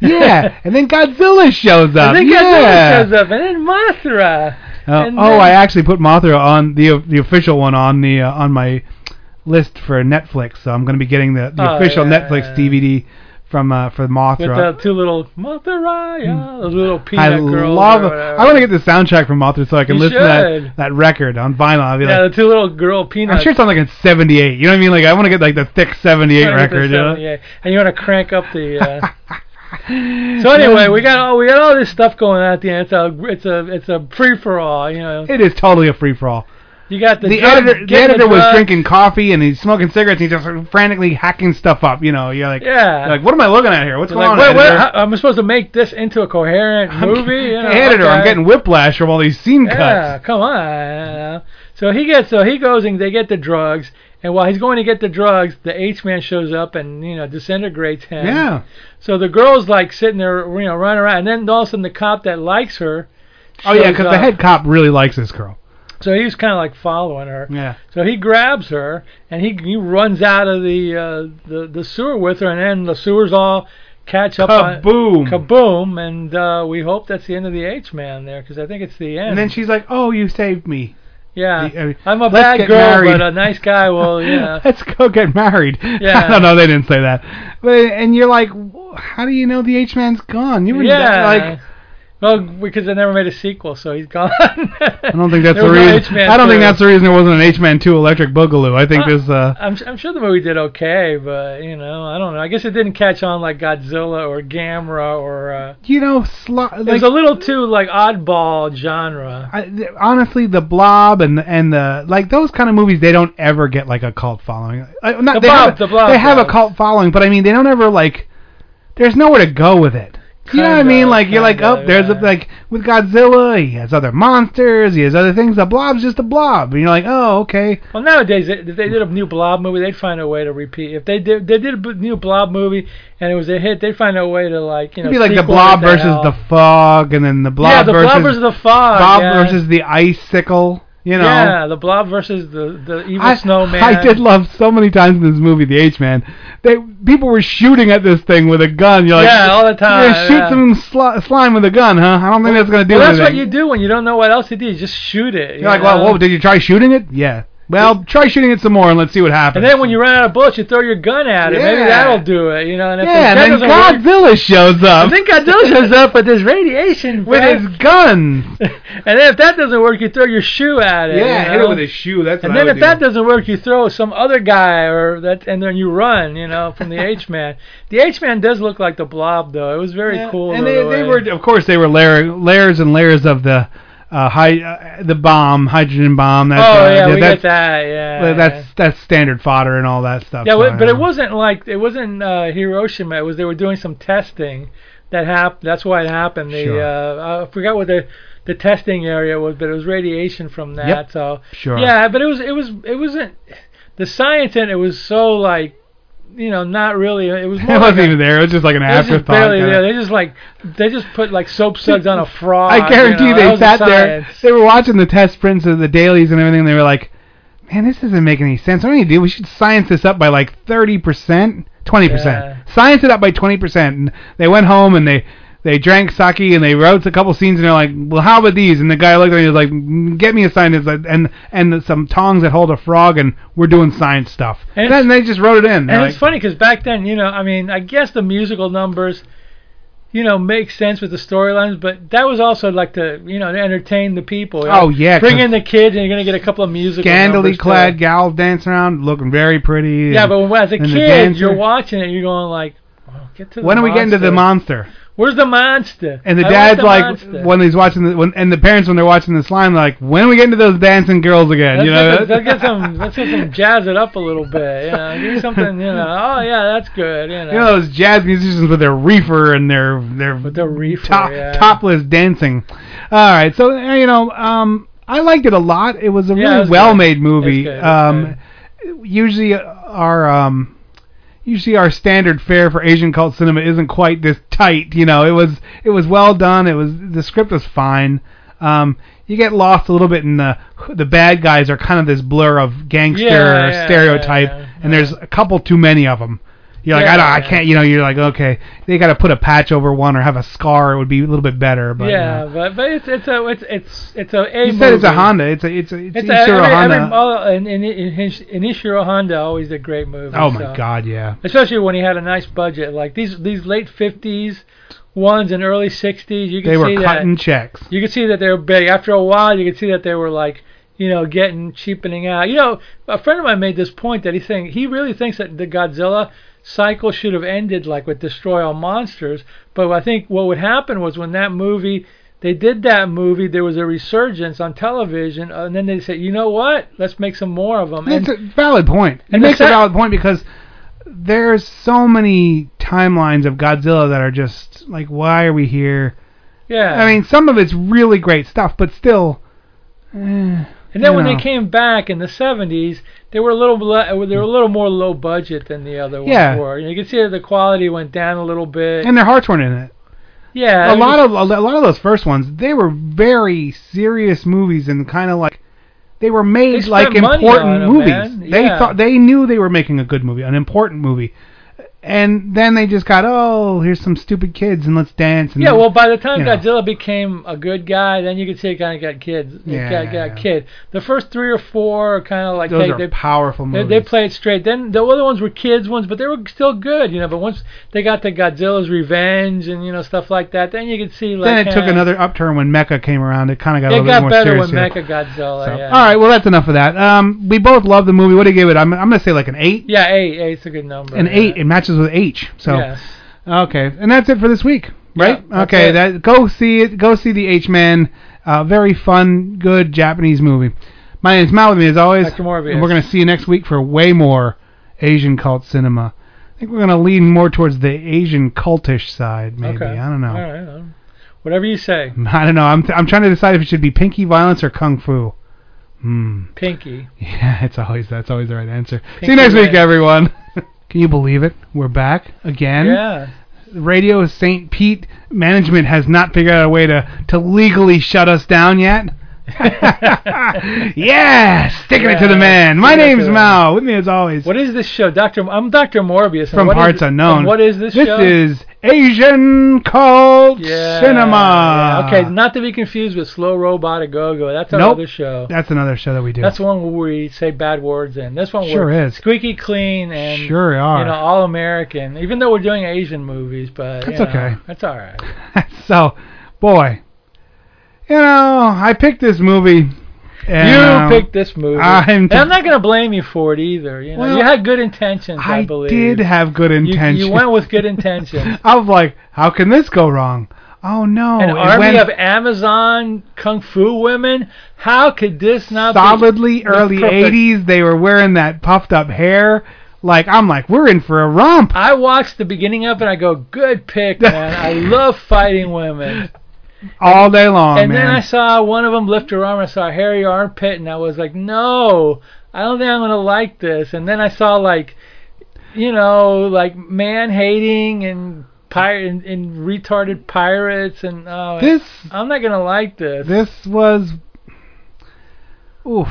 S1: yeah, and then Godzilla shows up.
S2: And then
S1: yeah.
S2: Godzilla shows up, and then Mothra.
S1: Uh, oh, I actually put Mothra on the the official one on the uh, on my list for Netflix. So I'm going to be getting the, the
S2: Oh,
S1: official
S2: yeah,
S1: Netflix
S2: yeah.
S1: DVD from uh, for
S2: with
S1: Mothra.
S2: the two little Mothra, those little peanut
S1: I
S2: girls.
S1: love.
S2: or
S1: it.
S2: whatever.
S1: I want to get the soundtrack from Mothra so I can
S2: You
S1: listen to that, that record on vinyl. I'll be
S2: Yeah,
S1: like,
S2: the two little girl peanuts.
S1: I'm sure it's on like a 78. You know what I mean? Like I want to get like the thick 78
S2: Crank up the
S1: record. You know?
S2: yeah, and you want to crank up the. Uh... so anyway, we got all we got all this stuff going on at the end. It's a it's a it's a free for all. You know,
S1: It is totally a free for all.
S2: you got the,
S1: The
S2: drug-
S1: editor, the editor was drinking coffee and he's smoking cigarettes. and He's just frantically hacking stuff up. You know, you're like,
S2: Yeah.
S1: you're like what am I looking at here? What's
S2: You're
S1: going
S2: like,
S1: on?
S2: wait, wait,
S1: editor?
S2: how, am I supposed to make this into a coherent movie? You know,
S1: editor, I'm getting whiplash from all these scene cuts.
S2: Yeah, come on. So he gets so he goes and they get the drugs, and while he's going to get the drugs, the H man shows up and you know disintegrates him.
S1: Yeah.
S2: So the girl's like sitting there, you know, running around, and then all of a sudden the cop that likes her.
S1: Oh yeah, because the head cop really likes this girl.
S2: So he's kind of like following her.
S1: Yeah.
S2: So he grabs her and he he runs out of the uh, the the sewer with her, and then the sewers all catch up.
S1: Kaboom.
S2: On, kaboom! And uh, we hope that's the end of the H man there, because I think it's the end.
S1: And then she's like, "Oh, you saved me.
S2: Yeah,
S1: the- uh,
S2: I'm a bad girl,
S1: married."
S2: but a nice guy will, yeah.
S1: Let's go get married."
S2: Yeah.
S1: I don't know. They didn't say that, but and you're like, "How do you know the H man's gone? You were
S2: yeah.
S1: like."
S2: Well, because they never made a sequel, so he's gone.
S1: I don't think that's the
S2: no
S1: reason.
S2: H-Man
S1: I don't think that's the reason there wasn't an H Man Two Electric Boogaloo. I think
S2: Uh,
S1: this. Uh,
S2: I'm I'm sure the movie did okay, but you know, I don't know. I guess it didn't catch on like Godzilla or Gamera or. Uh,
S1: you know, sli-
S2: it
S1: like
S2: was a little too like oddball genre.
S1: I, th- honestly, the Blob and and the like those kind of movies, they don't ever get like a cult following. Uh, not,
S2: The
S1: they
S2: Blob-
S1: have,
S2: the Blob
S1: they have a cult following, but I mean, they don't ever like. There's nowhere to go with it. You know what I mean? Like you're like, oh, there's a, like with Godzilla, he has other monsters, he has other things. The blob's just a blob, and you're like, oh, okay.
S2: Well, nowadays, if they did a new Blob movie, they'd find a way to repeat. If they did, they did a new Blob movie and it was a hit, they'd find a way to like, you know,
S1: It'd be like the blob versus the fog, and then the blob
S2: yeah, the
S1: versus
S2: Blob versus the Fog. Yeah.
S1: versus the icicle. You know.
S2: Yeah, the Blob versus the the evil
S1: I,
S2: snowman.
S1: I did love so many times in this movie, The H Man. They people were shooting at this thing with a gun. You're like,
S2: Yeah, all the time,
S1: You're shoot
S2: yeah.
S1: some sli- slime with a gun, huh? I don't think that's gonna do
S2: well, that's what you do when you don't know what else to do. You just shoot it.
S1: You're like, well, whoa, did you try shooting it? Yeah. Well, try shooting it some more and let's see what happens.
S2: And then when you run out of bullets, you throw your gun at it. Maybe that'll do it. You know. And if
S1: yeah,
S2: the
S1: and then
S2: doesn't work-
S1: Godzilla shows up
S2: I think Godzilla shows up with his radiation
S1: with his guns.
S2: and then if that doesn't work, you throw your shoe at it.
S1: Yeah,
S2: you
S1: hit it
S2: know?
S1: with his shoe. That's
S2: and then if
S1: would
S2: that doesn't work, you throw some other guy or that, and then you run. You know, from the H man. The H man does look like the Blob, though. It was very cool.
S1: and they,
S2: way-
S1: they were, of course, they were layer, layers and layers of the uh, high, uh, the bomb, hydrogen bomb. That's,
S2: oh
S1: uh,
S2: yeah, we
S1: that's,
S2: get that. Yeah.
S1: that's that's standard fodder and all that stuff.
S2: Yeah,
S1: so,
S2: but, it wasn't like it wasn't uh, Hiroshima. It was they were doing some testing that happened. That's why it happened. The
S1: Sure.
S2: uh, I forgot what the the testing area was, but it was radiation from that.
S1: Yep.
S2: So
S1: Sure.
S2: yeah, but it was it was it wasn't the science in it was so like you know not really. It was more
S1: it wasn't
S2: like a-
S1: even there. It was just like an
S2: it was just
S1: afterthought.
S2: barely
S1: kinda-
S2: there. They just like they just put like soap suds on a frog.
S1: I guarantee
S2: you know,
S1: they
S2: was the
S1: sat there. They were watching the test prints of the dailies and everything. And they were like, "Man, this doesn't make any sense. What do we do? We should science this up by like thirty percent, twenty percent. Science it up by twenty percent." And they went home and they they drank sake and they wrote a couple scenes and they're like, "Well, how about these?" And the guy looked at me and was like, "Mm, "Get me a scientist and and some tongs that hold a frog and we're doing science stuff."
S2: And
S1: And, then they just wrote it in.
S2: And
S1: They're
S2: it's
S1: like,
S2: funny because back then, you know, I mean, I guess the musical numbers, you know, make sense with the storylines, but that was also like to, you know, to entertain the people. you know.
S1: Oh, yeah,
S2: bring in the kids, and you're gonna get a couple of musical
S1: scandally clad gals dancing around, looking very pretty.
S2: Yeah,
S1: and-
S2: but when, as a kid, you're watching it, you're going like, oh, get to the
S1: when are we getting to the monster?
S2: Where's the monster?
S1: And the
S2: I
S1: dad's
S2: the
S1: like,
S2: monster.
S1: when he's watching the, when, and the parents when they're watching the slime, like, when are we getting to those dancing girls again?
S2: Let's,
S1: you know,
S2: get, let's get some, let's get some, jazz it up a little bit, you know, give something, you know. Oh yeah, that's good, you know.
S1: you know those jazz musicians with their reefer and their their
S2: With their reefer,
S1: top,
S2: yeah.
S1: topless dancing. All right, so uh, you know, um, I liked it a lot. It was a
S2: Yeah,
S1: really
S2: was
S1: well-made
S2: good.
S1: movie.
S2: It's good,
S1: um, usually our um, usually our standard fare for Asian cult cinema isn't quite this tight. You know, it was it was well done. It was the script was fine. Um, you get lost a little bit in the the bad guys are kind of this blur of gangster
S2: Yeah, yeah,
S1: stereotype,
S2: yeah,
S1: and there's a couple too many of them. You're like,
S2: Yeah,
S1: I, don't, I can't, you know, you're like, okay, they got to put a patch over one or have a scar. It would be a little bit better. But
S2: yeah,
S1: uh,
S2: but but it's it's a it's it's it's a a
S1: you said it's a. Honda. It's a it's a it's,
S2: It's
S1: a
S2: a, every,
S1: Honda.
S2: every, oh, and, and, and Ishiro Honda always a great movie.
S1: oh my
S2: so.
S1: God, yeah.
S2: Especially when he had a nice budget, like these these late fifties ones and early sixties. You can
S1: They were
S2: see
S1: cutting
S2: that
S1: checks.
S2: you could see that they were big. After a while, you could see that they were like you know getting cheapening out. You know, a friend of mine made this point that he's saying he really thinks that the Godzilla cycle should have ended like with Destroy All Monsters. But I think what would happen was when that movie they did that movie, there was a resurgence on television, uh, and then they said, you know what, let's make some more of them.
S1: It's a valid point. It makes a valid point because there's so many timelines of Godzilla that are just like, why are we here?
S2: yeah.
S1: I mean, some of it's really great stuff, but still. Eh,
S2: And then when
S1: know.
S2: they came back in the 70s, they were a little le- uh, they were a little more low budget than the other ones
S1: Yeah.
S2: were. You can see that the quality went down a little bit.
S1: and their hearts weren't in it.
S2: yeah,
S1: a lot of a lot of those first ones, they were very serious movies and kind of like they were made
S2: They
S1: like important
S2: on 'em,
S1: movies.
S2: man.
S1: They
S2: Yeah.
S1: thought they knew they were making a good movie, an important movie. And then they just got, oh, here's some stupid kids and let's dance. And
S2: yeah, well, by the time
S1: you know.
S2: Godzilla became a good guy, then you could see it kind of got kids.
S1: Yeah,
S2: got, got kid. The first three or four are kind of like
S1: those
S2: they,
S1: are
S2: they,
S1: powerful
S2: they,
S1: movies.
S2: they played straight. Then the other ones were kids ones, but they were still good, you know. But once they got to Godzilla's Revenge and you know stuff like that, then you could see like
S1: then it took
S2: eh,
S1: another upturn when Mecha came around. It kind of got a little
S2: got
S1: more
S2: better
S1: serious.
S2: when
S1: yeah.
S2: Mecha Godzilla.
S1: So,
S2: yeah.
S1: All right, well that's enough of that. Um, we both love the movie. What do you give it? I'm I'm gonna say like an eight.
S2: Yeah, eight. Eight's a good number.
S1: An
S2: yeah.
S1: eight. It matches with H. So
S2: Yes.
S1: okay, and that's it for this week, right?
S2: Yeah,
S1: okay,
S2: it.
S1: that go see it. Go see the H Man. Uh, very fun, good Japanese movie. My name's Mal with me as always, and we're gonna see you next week for way more Asian cult cinema. I think we're gonna lean more towards the Asian cultish side, maybe.
S2: Okay.
S1: I don't know.
S2: All right. um, Whatever you say.
S1: I don't know. I'm I'm trying to decide if it should be pinky violence or kung fu. Hmm.
S2: Pinky.
S1: Yeah, it's always that's always the right answer. See you next week, everyone. Can you believe it? We're back again.
S2: Yeah.
S1: Radio St. Pete management has not figured out a way to to legally shut us down yet. yeah, sticking it to the man. My name's Mao. With me as always
S2: What is this show, Doctor? I'm Doctor Morbius.
S1: from
S2: what is-
S1: parts unknown.
S2: What is this,
S1: This
S2: show?
S1: is Asian cult
S2: Yeah,
S1: cinema.
S2: yeah. Okay, not to be confused with Slow Robot a Go Go. That's another
S1: Nope.
S2: show.
S1: That's another show that we do.
S2: That's the one where we say bad words in. This one
S1: Sure
S2: we're
S1: is.
S2: squeaky clean and
S1: Sure are.
S2: you know all American. Even though we're doing Asian movies, but
S1: That's
S2: you know,
S1: okay.
S2: That's all right.
S1: so, boy, you know, I picked this movie. And,
S2: you
S1: uh,
S2: picked this movie,
S1: I'm
S2: and I'm not going to blame you for it either. You know,
S1: Well,
S2: you had good intentions, I, believe.
S1: I
S2: believe.
S1: did have good intentions.
S2: You, went with good intentions.
S1: I was like, how can this go wrong? Oh no!
S2: An army
S1: went
S2: of Amazon kung fu women. How could this not
S1: solidly early
S2: perfect-
S1: 80s. They were wearing that puffed up hair. Like I'm like, we're in for a romp.
S2: I watched the beginning of it. and I go, good pick, man. I love fighting women.
S1: All day long,
S2: and
S1: man.
S2: then I saw one of them lift her arm. I saw a hairy armpit, and I was like, no, I don't think I'm gonna like this. And then I saw like, you know, like man hating and pirate and, and retarded pirates, and oh,
S1: This-
S2: I'm not gonna like this.
S1: this was, oof.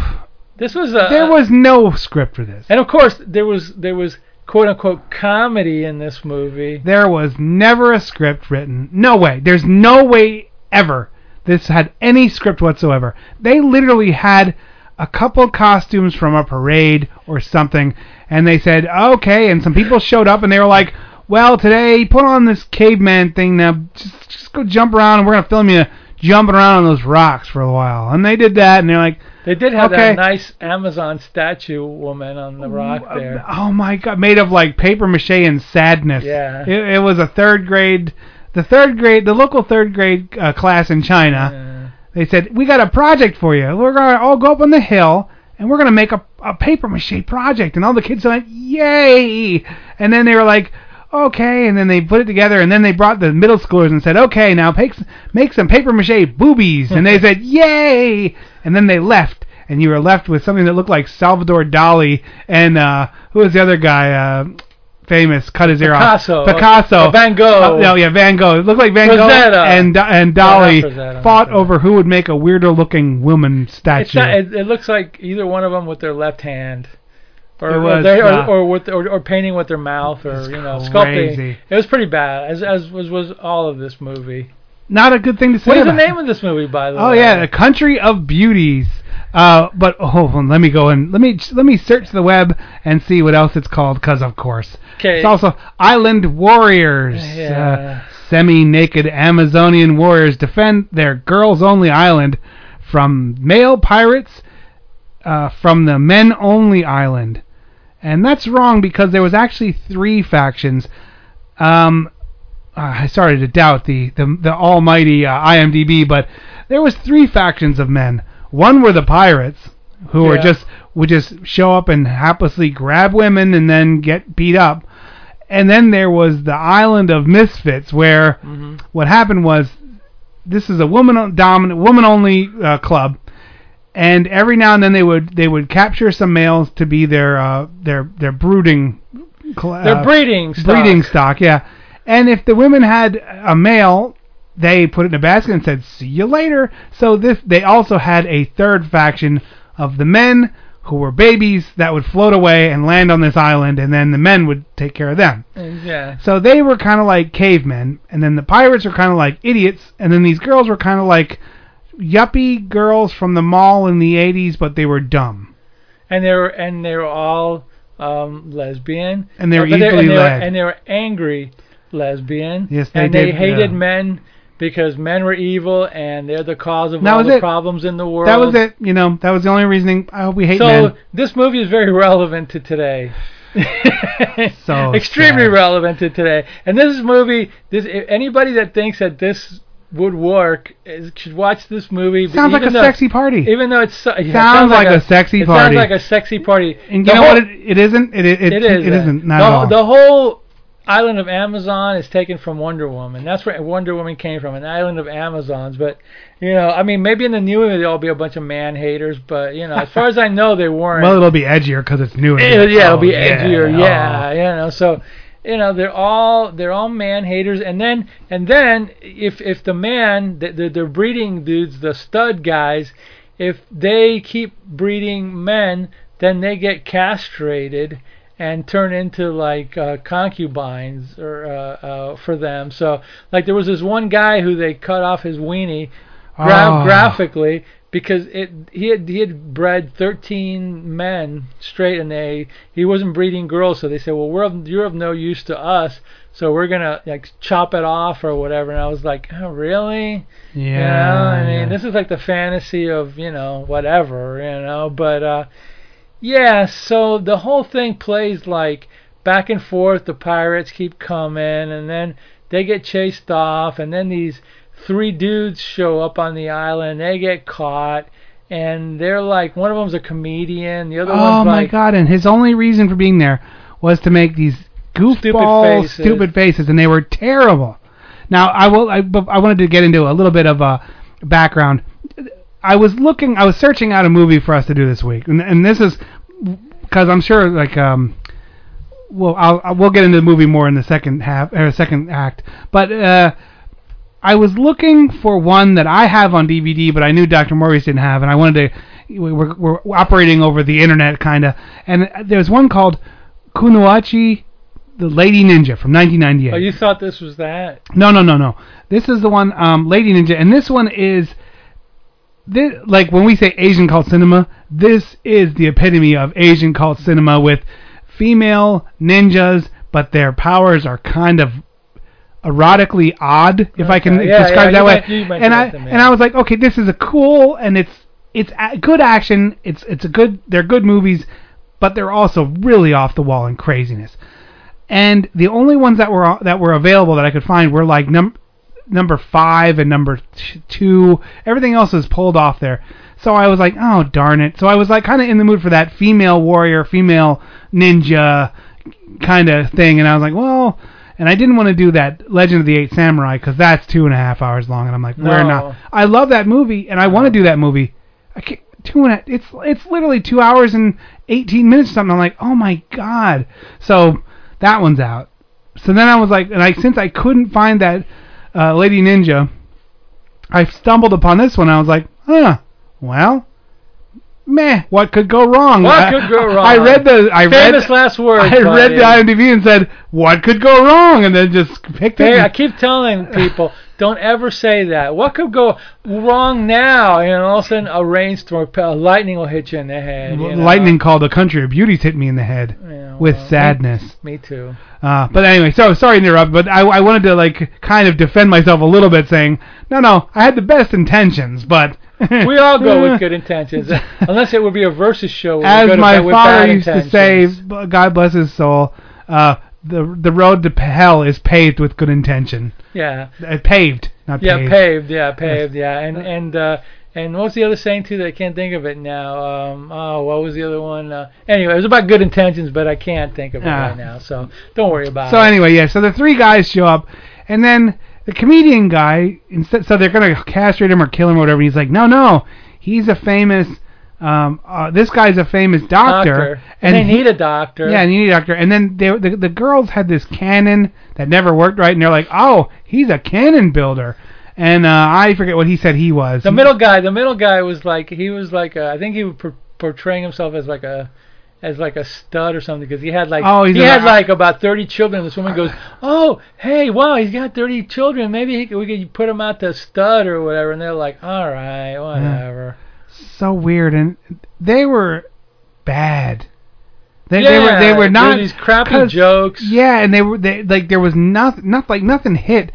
S2: This was a
S1: There was no script for this.
S2: and of course there was there was quote unquote comedy in this movie.
S1: There was never a script written. No way. There's no way ever this had any script whatsoever. They literally had a couple costumes from a parade or something, and they said, okay, and some people showed up and they were like, well, today, put on this caveman thing now, just, just go jump around and we're going to film you jumping around on those rocks for a while. And they did that, and they're like,
S2: They did have
S1: Okay.
S2: that nice Amazon statue woman on the rock oh, there.
S1: Oh my god, made of like paper mache and sadness.
S2: Yeah.
S1: It, it was a third grade, the third grade, the local third grade uh, class in China. They said we got a project for you. We're gonna all go up on the hill and we're gonna make a, a paper mache project. And all the kids went, yay! And then they were like. Okay, and then they put it together, and then they brought the middle schoolers and said, "Okay, now make make some paper mache boobies," and they said, "Yay!" And then they left, and you were left with something that looked like Salvador Dali and uh, who was the other guy? Uh, famous, cut his ear
S2: Picasso.
S1: off. Picasso.
S2: Uh, Van Gogh.
S1: Uh, no, yeah, Van Gogh. It looked like Van
S2: Rosetta.
S1: Gogh and and
S2: No, not
S1: Dali
S2: Rosetta,
S1: fought over who would make a weirder looking woman statue.
S2: not, it, it looks like either one of them with their left hand, or
S1: was,
S2: they,
S1: uh,
S2: or, or with or, or painting with their mouth, or you know,
S1: crazy.
S2: sculpting. It was pretty bad, as as was was all of this movie.
S1: Not a good thing to say.
S2: What is the name of this movie, by the
S1: Oh
S2: way?
S1: Oh yeah, the country of beauties. Uh, but oh, hold on, let me go and let me let me search the web and see what else it's called. Cause of course,
S2: 'Kay.
S1: it's also Island Warriors.
S2: Yeah.
S1: Uh, semi-naked Amazonian warriors defend their girls-only island from male pirates uh, from the men-only island, and that's wrong because there was actually three factions. Um, uh, I started to doubt the the, the almighty uh, IMDb, but there was three factions of men. One were the pirates, who were just would just show up and haplessly grab women and then get beat up. And then there was the island of misfits, where
S2: Mm-hmm.
S1: what happened was this is a woman dominant, woman only uh, club, and every now and then they would they would capture some males to be their uh, their their brooding cl-
S2: Their
S1: uh,
S2: breeding stock.
S1: breeding stock, yeah. And if the women had a male, they put it in a basket and said, "See you later." So this they also had a third faction of the men who were babies that would float away and land on this island, and then the men would take care of them.
S2: Yeah.
S1: So they were kind of like cavemen, and then the pirates were kind of like idiots, and then these girls were kind of like yuppie girls from the mall in the 80s, but they were dumb.
S2: and they were and they were all um, lesbian.
S1: And they were
S2: Uh, but
S1: equally
S2: and they were, and they were angry lesbian.
S1: Yes, they
S2: and they
S1: did,
S2: hated
S1: yeah.
S2: men because men were evil and they're the cause of
S1: That
S2: all the
S1: it.
S2: problems in the world.
S1: That was it. You know, that was the only reasoning. I hope we hate
S2: so
S1: men.
S2: this movie is very relevant to today.
S1: So
S2: extremely
S1: sad.
S2: relevant to today. And this movie. This anybody that thinks that this would work is, should watch this movie.
S1: Sounds like a
S2: though-
S1: sexy party.
S2: Even though it's so- yeah, it
S1: Sounds like a sexy
S2: it
S1: party.
S2: sounds like a sexy party.
S1: And
S2: The
S1: you know
S2: whole-
S1: what? It, it isn't. It, it, it,
S2: it is.
S1: It isn't. Not
S2: the,
S1: at all.
S2: The whole island of Amazon is taken from Wonder Woman. That's where Wonder Woman came from, an island of Amazons. But you know, I mean, maybe in the new movie there'll be a bunch of man haters, but you know, as far as I know, they weren't.
S1: Well, it'll be edgier because it's new.
S2: Yeah, yeah, it'll
S1: Oh,
S2: be edgier. Oh. Yeah,
S1: Oh.
S2: you know. So, you know, they're all they're all man haters, and then and then if if the man the the, the breeding dudes, the stud guys, if they keep breeding men, then they get castrated and turn into like uh, concubines or uh, uh, for them. So like there was this one guy who they cut off his weenie gra-
S1: Oh.
S2: graphically because it he had he had bred 13 men straight and they he wasn't breeding girls so they said well we're of, you're of no use to us so we're gonna like chop it off or whatever and I was like oh really
S1: Yeah.
S2: you know I mean
S1: yeah.
S2: this is like the fantasy of you know whatever you know but uh yeah so the whole thing plays like back and forth the pirates keep coming and then they get chased off and then these three dudes show up on the island they get caught and they're like one of them's a comedian the other
S1: Oh
S2: one's
S1: my
S2: like
S1: god! And his only reason for being there was to make these goofball,
S2: faces.
S1: stupid faces, and they were terrible. Now I will. I, I wanted to get into a little bit of a background. I was looking. I was searching out a movie for us to do this week, and, and this is because I'm sure like um. Well, I'll, we'll get into the movie more in the second half or second act, but uh, I was looking for one that I have on DVD, but I knew Dr. Morbius didn't have, and I wanted to. we- We're, we're operating over the internet, kind of, and there's one called Kunoichi, the Lady Ninja from 1998.
S2: oh you thought this was that
S1: No, no, no, no. This is the one, um, Lady Ninja, and this one is, this, like when we say Asian cult cinema, this is the epitome of Asian cult cinema with female ninjas, but their powers are kind of erotically odd, if I can
S2: yeah,
S1: describe
S2: yeah,
S1: it that way.
S2: mentioned
S1: and I
S2: to me.
S1: and I was like, okay, this is a cool and it's it's a, good action. It's it's a good they're good movies, but they're also really off the wall and craziness and the only ones that were that were available that I could find were like num- number five and number t- two. Everything else was pulled off there. So I was like, oh darn it. So I was like kind of in the mood for that female warrior, female ninja kind of thing, and I was like, well. And I didn't want to do that Legend of the Eight Samurai because that's two and a half hours long, and I'm like, we're
S2: No.
S1: not. I love that movie, and I want to uh-huh. do that movie. I can't, two and a, it's it's literally two hours and 18 minutes or something. I'm like, oh my god. So that one's out. So then I was like, and I since I couldn't find that uh, Lady Ninja, I stumbled upon this one. I was like, huh, well, meh, what could go wrong?
S2: What
S1: I,
S2: could go wrong?
S1: I read the I
S2: Famous
S1: read
S2: last words,
S1: I read the IMDb and said, what could go wrong? And then just picked it.
S2: Hey,
S1: and-
S2: I keep telling people, don't ever say that. What could go wrong now? And all of a sudden, a rainstorm, a lightning will hit you in the head. you know?
S1: Lightning called the country of beauties hit me in the head
S2: Yeah,
S1: with
S2: well,
S1: sadness.
S2: Me, me too.
S1: Uh, but anyway, so sorry to interrupt, but I, I wanted to like kind of defend myself a little bit, saying, no, no, I had the best intentions, but
S2: We all go with good intentions, unless it would be a versus show.
S1: As my father used to say, God bless his soul, uh, the the road to hell is paved with good intention.
S2: Yeah.
S1: Uh, paved, not
S2: Yeah,
S1: paved.
S2: paved. Yeah, paved. Yeah, and and uh, and what was the other saying too? That I can't think of it now. Um, oh, what was the other one? Uh, anyway, it was about good intentions, but I can't think of it
S1: Ah.
S2: right now. So don't worry about
S1: So
S2: it.
S1: So anyway, yeah. So the three guys show up, and then the comedian guy instead. So they're gonna castrate him or kill him or whatever. He's like, no, no, he's a famous. Um, uh, this guy's a famous doctor,
S2: Doctor. And they
S1: he-
S2: need a doctor.
S1: Yeah, and you need a doctor. And then they, the the girls had this cannon that never worked right, and they're like, oh, he's a cannon builder. And uh, I forget what he said he was.
S2: The middle guy, the middle guy was like he was like a, I think he was por- portraying himself as like a as like a stud or something because he had like
S1: Oh,
S2: he
S1: a-
S2: had like about 30 children. This woman goes, "Oh, hey, wow, he's got 30 children. Maybe he we could put him out to stud or whatever." And they're like, "All right, whatever."
S1: So weird, and they were bad. They, they were
S2: Yeah,
S1: they were not
S2: these crappy jokes.
S1: Yeah, and they were they like there was nothing not like nothing hit.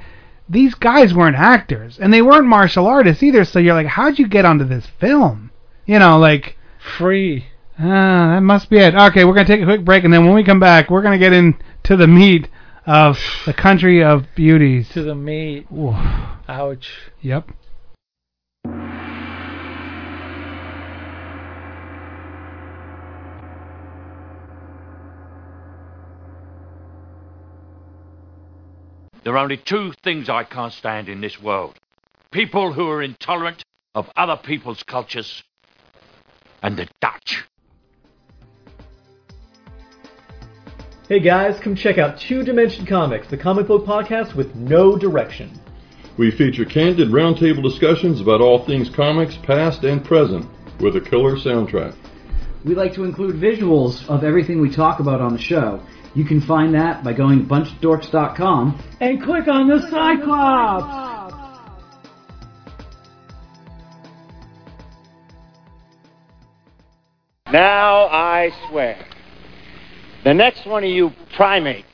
S1: These guys weren't actors, and they weren't martial artists either. So you're like, how'd you get onto this film? You know, like
S2: free.
S1: Ah, that must be it. Okay, we're gonna take a quick break, and then when we come back, we're gonna get into the meat of the country of beauties.
S2: To the meat. Ouch.
S1: Yep.
S10: There are only two things I can't stand in this world people who are intolerant of other people's cultures, and the Dutch.
S3: Hey guys, come check out Two Dimension Comics, the comic book podcast with no direction.
S4: We feature candid roundtable discussions about all things comics, past and present, with a killer soundtrack.
S5: We like to include visuals of everything we talk about on the show. You can find that by going to bunchofdorks.com and click on the Cyclops!
S8: Now I swear, the next one of you primates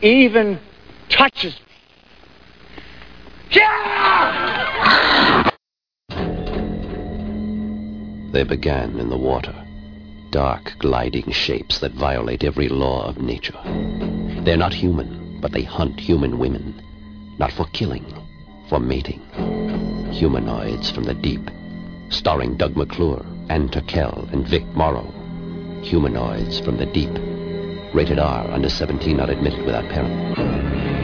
S8: even touches me.
S14: They began in the water, dark gliding shapes that violate every law of nature. They're not human, but they hunt human women, not for killing, for mating. Humanoids from the deep, starring Doug McClure, Ann Turkel, and Vic Morrow. Humanoids from the deep. Rated R, under 17, not admitted without parent.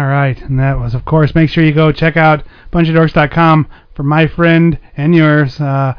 S1: All right, and that was, of course, make sure you go check out bunchofdorks.com for my friend and yours, uh,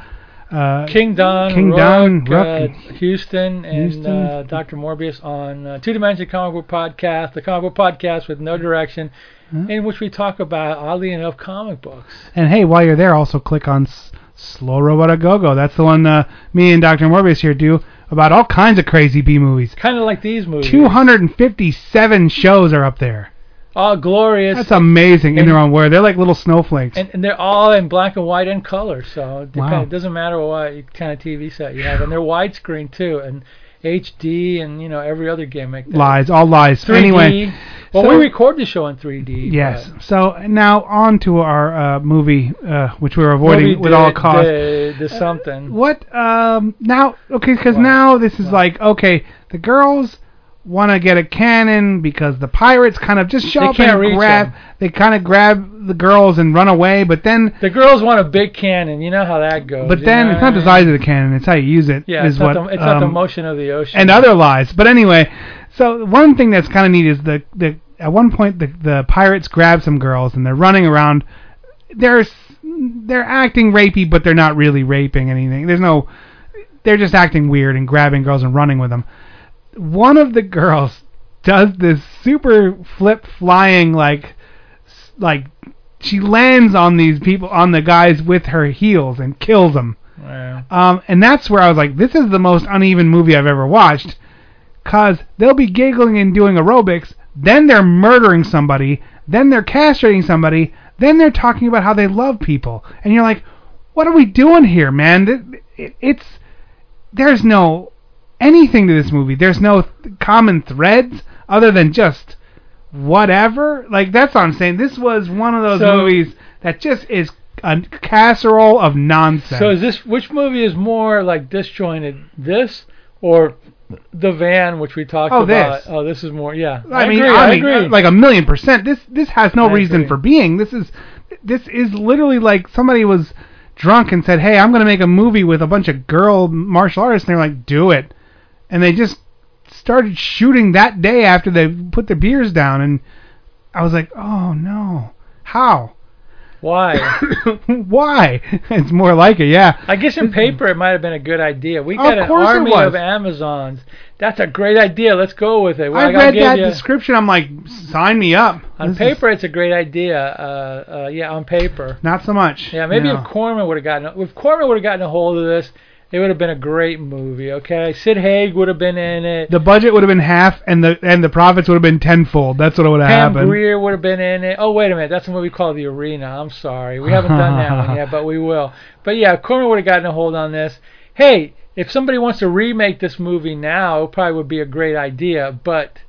S1: uh,
S2: King Don,
S1: King Don,
S2: uh, Houston, and
S1: Houston.
S2: Uh, Dr. Morbius on uh, Two Dimension Comic Book Podcast, the comic book podcast with no direction, in which we talk about, oddly enough, comic books.
S1: And hey, while you're there, also click on S- Slow Robot A Go Go. That's the one uh, me and Dr. Morbius here do about all kinds of crazy B movies.
S2: Kind of like these movies.
S1: 257 shows are up there.
S2: All glorious.
S1: That's amazing in their own way. They're like little snowflakes.
S2: And, and they're all in black and white and color, so it,
S1: Wow.
S2: it doesn't matter what kind of TV set you have, and they're widescreen too, and HD, and you know every other gimmick.
S1: lies, all lies.
S2: 3D.
S1: Anyway,
S2: well,
S1: so-
S2: we record the show in 3D.
S1: Yes. So now on to our uh, movie, uh, which we were avoiding
S2: movie
S1: with
S2: the-
S1: all costs.
S2: The, the something.
S1: What um now okay because now this is like okay the girls want to get a cannon because the pirates kind of just show
S2: They
S1: up and grab
S2: them.
S1: they kind of grab the girls and run away but then
S2: The girls want a big cannon. You know how that goes.
S1: but then
S2: know
S1: it's not the size of the cannon it's how you use it
S2: Yeah,
S1: is
S2: it's, not,
S1: what
S2: the, it's not the
S1: um,
S2: motion of the ocean.
S1: and other lies but anyway so one thing that's kind of neat is the the at one point the the pirates grab some girls and they're running around they're they're acting rapey but they're not really raping anything there's no they're just acting weird and grabbing girls and running with them one of the girls does this super flip flying like like she lands on these people on the guys with her heels and kills them
S2: Yeah.
S1: um, and that's where I was like, this is the most uneven movie I've ever watched. Cause they'll be giggling and doing aerobics, then they're murdering somebody, then they're castrating somebody, then they're talking about how they love people, and you're like, what are we doing here, man? Th- it- It's there's no anything to this movie. There's no th- common threads other than just whatever. Like that's what I'm saying. This was one of those
S2: So-
S1: movies that just is a casserole of nonsense.
S2: So is this which movie is more like disjointed? This or the van, which we talked
S1: Oh,
S2: about?
S1: this.
S2: Oh, this is more. Yeah,
S1: I, mean,
S2: agree.
S1: I,
S2: I
S1: mean,
S2: agree.
S1: like a million percent. This this has no
S2: I
S1: reason
S2: agree.
S1: for being. This is this is literally like somebody was drunk and said, "Hey, I'm going to make a movie with a bunch of girl martial artists," and they're like, "Do it," and they just started shooting that day after they put their beers down, and I was like, "Oh no, how?"
S2: Why?
S1: Why? it's more like it, yeah.
S2: I guess in paper it might have been a good idea. We got an army of Amazons. That's a great idea. Let's go with it. Well,
S1: I read that
S2: you-
S1: description. I'm like, sign me up.
S2: On
S1: This is-
S2: paper, it's a great idea. Uh, uh, yeah, on paper.
S1: not so much.
S2: Yeah, maybe
S1: you
S2: if. Corman would have gotten if Corman would have gotten a hold of this, it would have been a great movie. Okay, Sid Haig would have been in it.
S1: the budget would have been half, and the and the profits would have been tenfold. That's what would have
S2: Pam
S1: happened.
S2: Grier would have been in it. Oh wait a minute, that's a movie called The Arena. I'm sorry, we haven't done that one yet, but we will. But yeah, Corman would have gotten a hold on this. Hey, if somebody wants to remake this movie now, it probably would be a great idea. But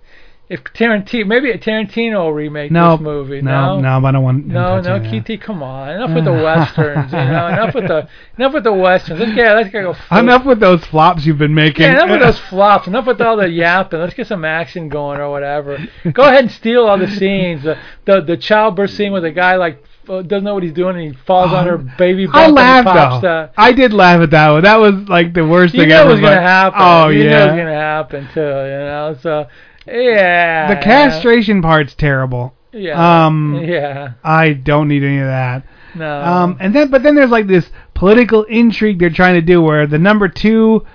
S2: if Tarantino, maybe a Tarantino will remake
S1: no,
S2: this movie.
S1: no, no, but I don't want.
S2: No, no, Kitty, come on. Enough with the westerns, you know. Enough with the enough with the westerns. Let's get let's go.
S1: Enough with those flops you've been making.
S2: Yeah, enough with those flops. Enough with all the yapping. Let's get some action going or whatever. Go ahead and steal all the scenes. The the, the childbirth scene with a guy like uh, doesn't know what he's doing and he falls on her baby bump
S1: I laughed though. I did laugh at that one. That was like the worst
S2: you
S1: thing ever.
S2: it was gonna happen.
S1: Oh
S2: you
S1: yeah.
S2: know it was gonna happen too. You know, so yeah.
S1: the castration part's terrible.
S2: Yeah.
S1: Um.
S2: Yeah.
S1: I don't need any of that.
S2: No.
S1: Um. And then, but then there's like this political intrigue they're trying to do where the number two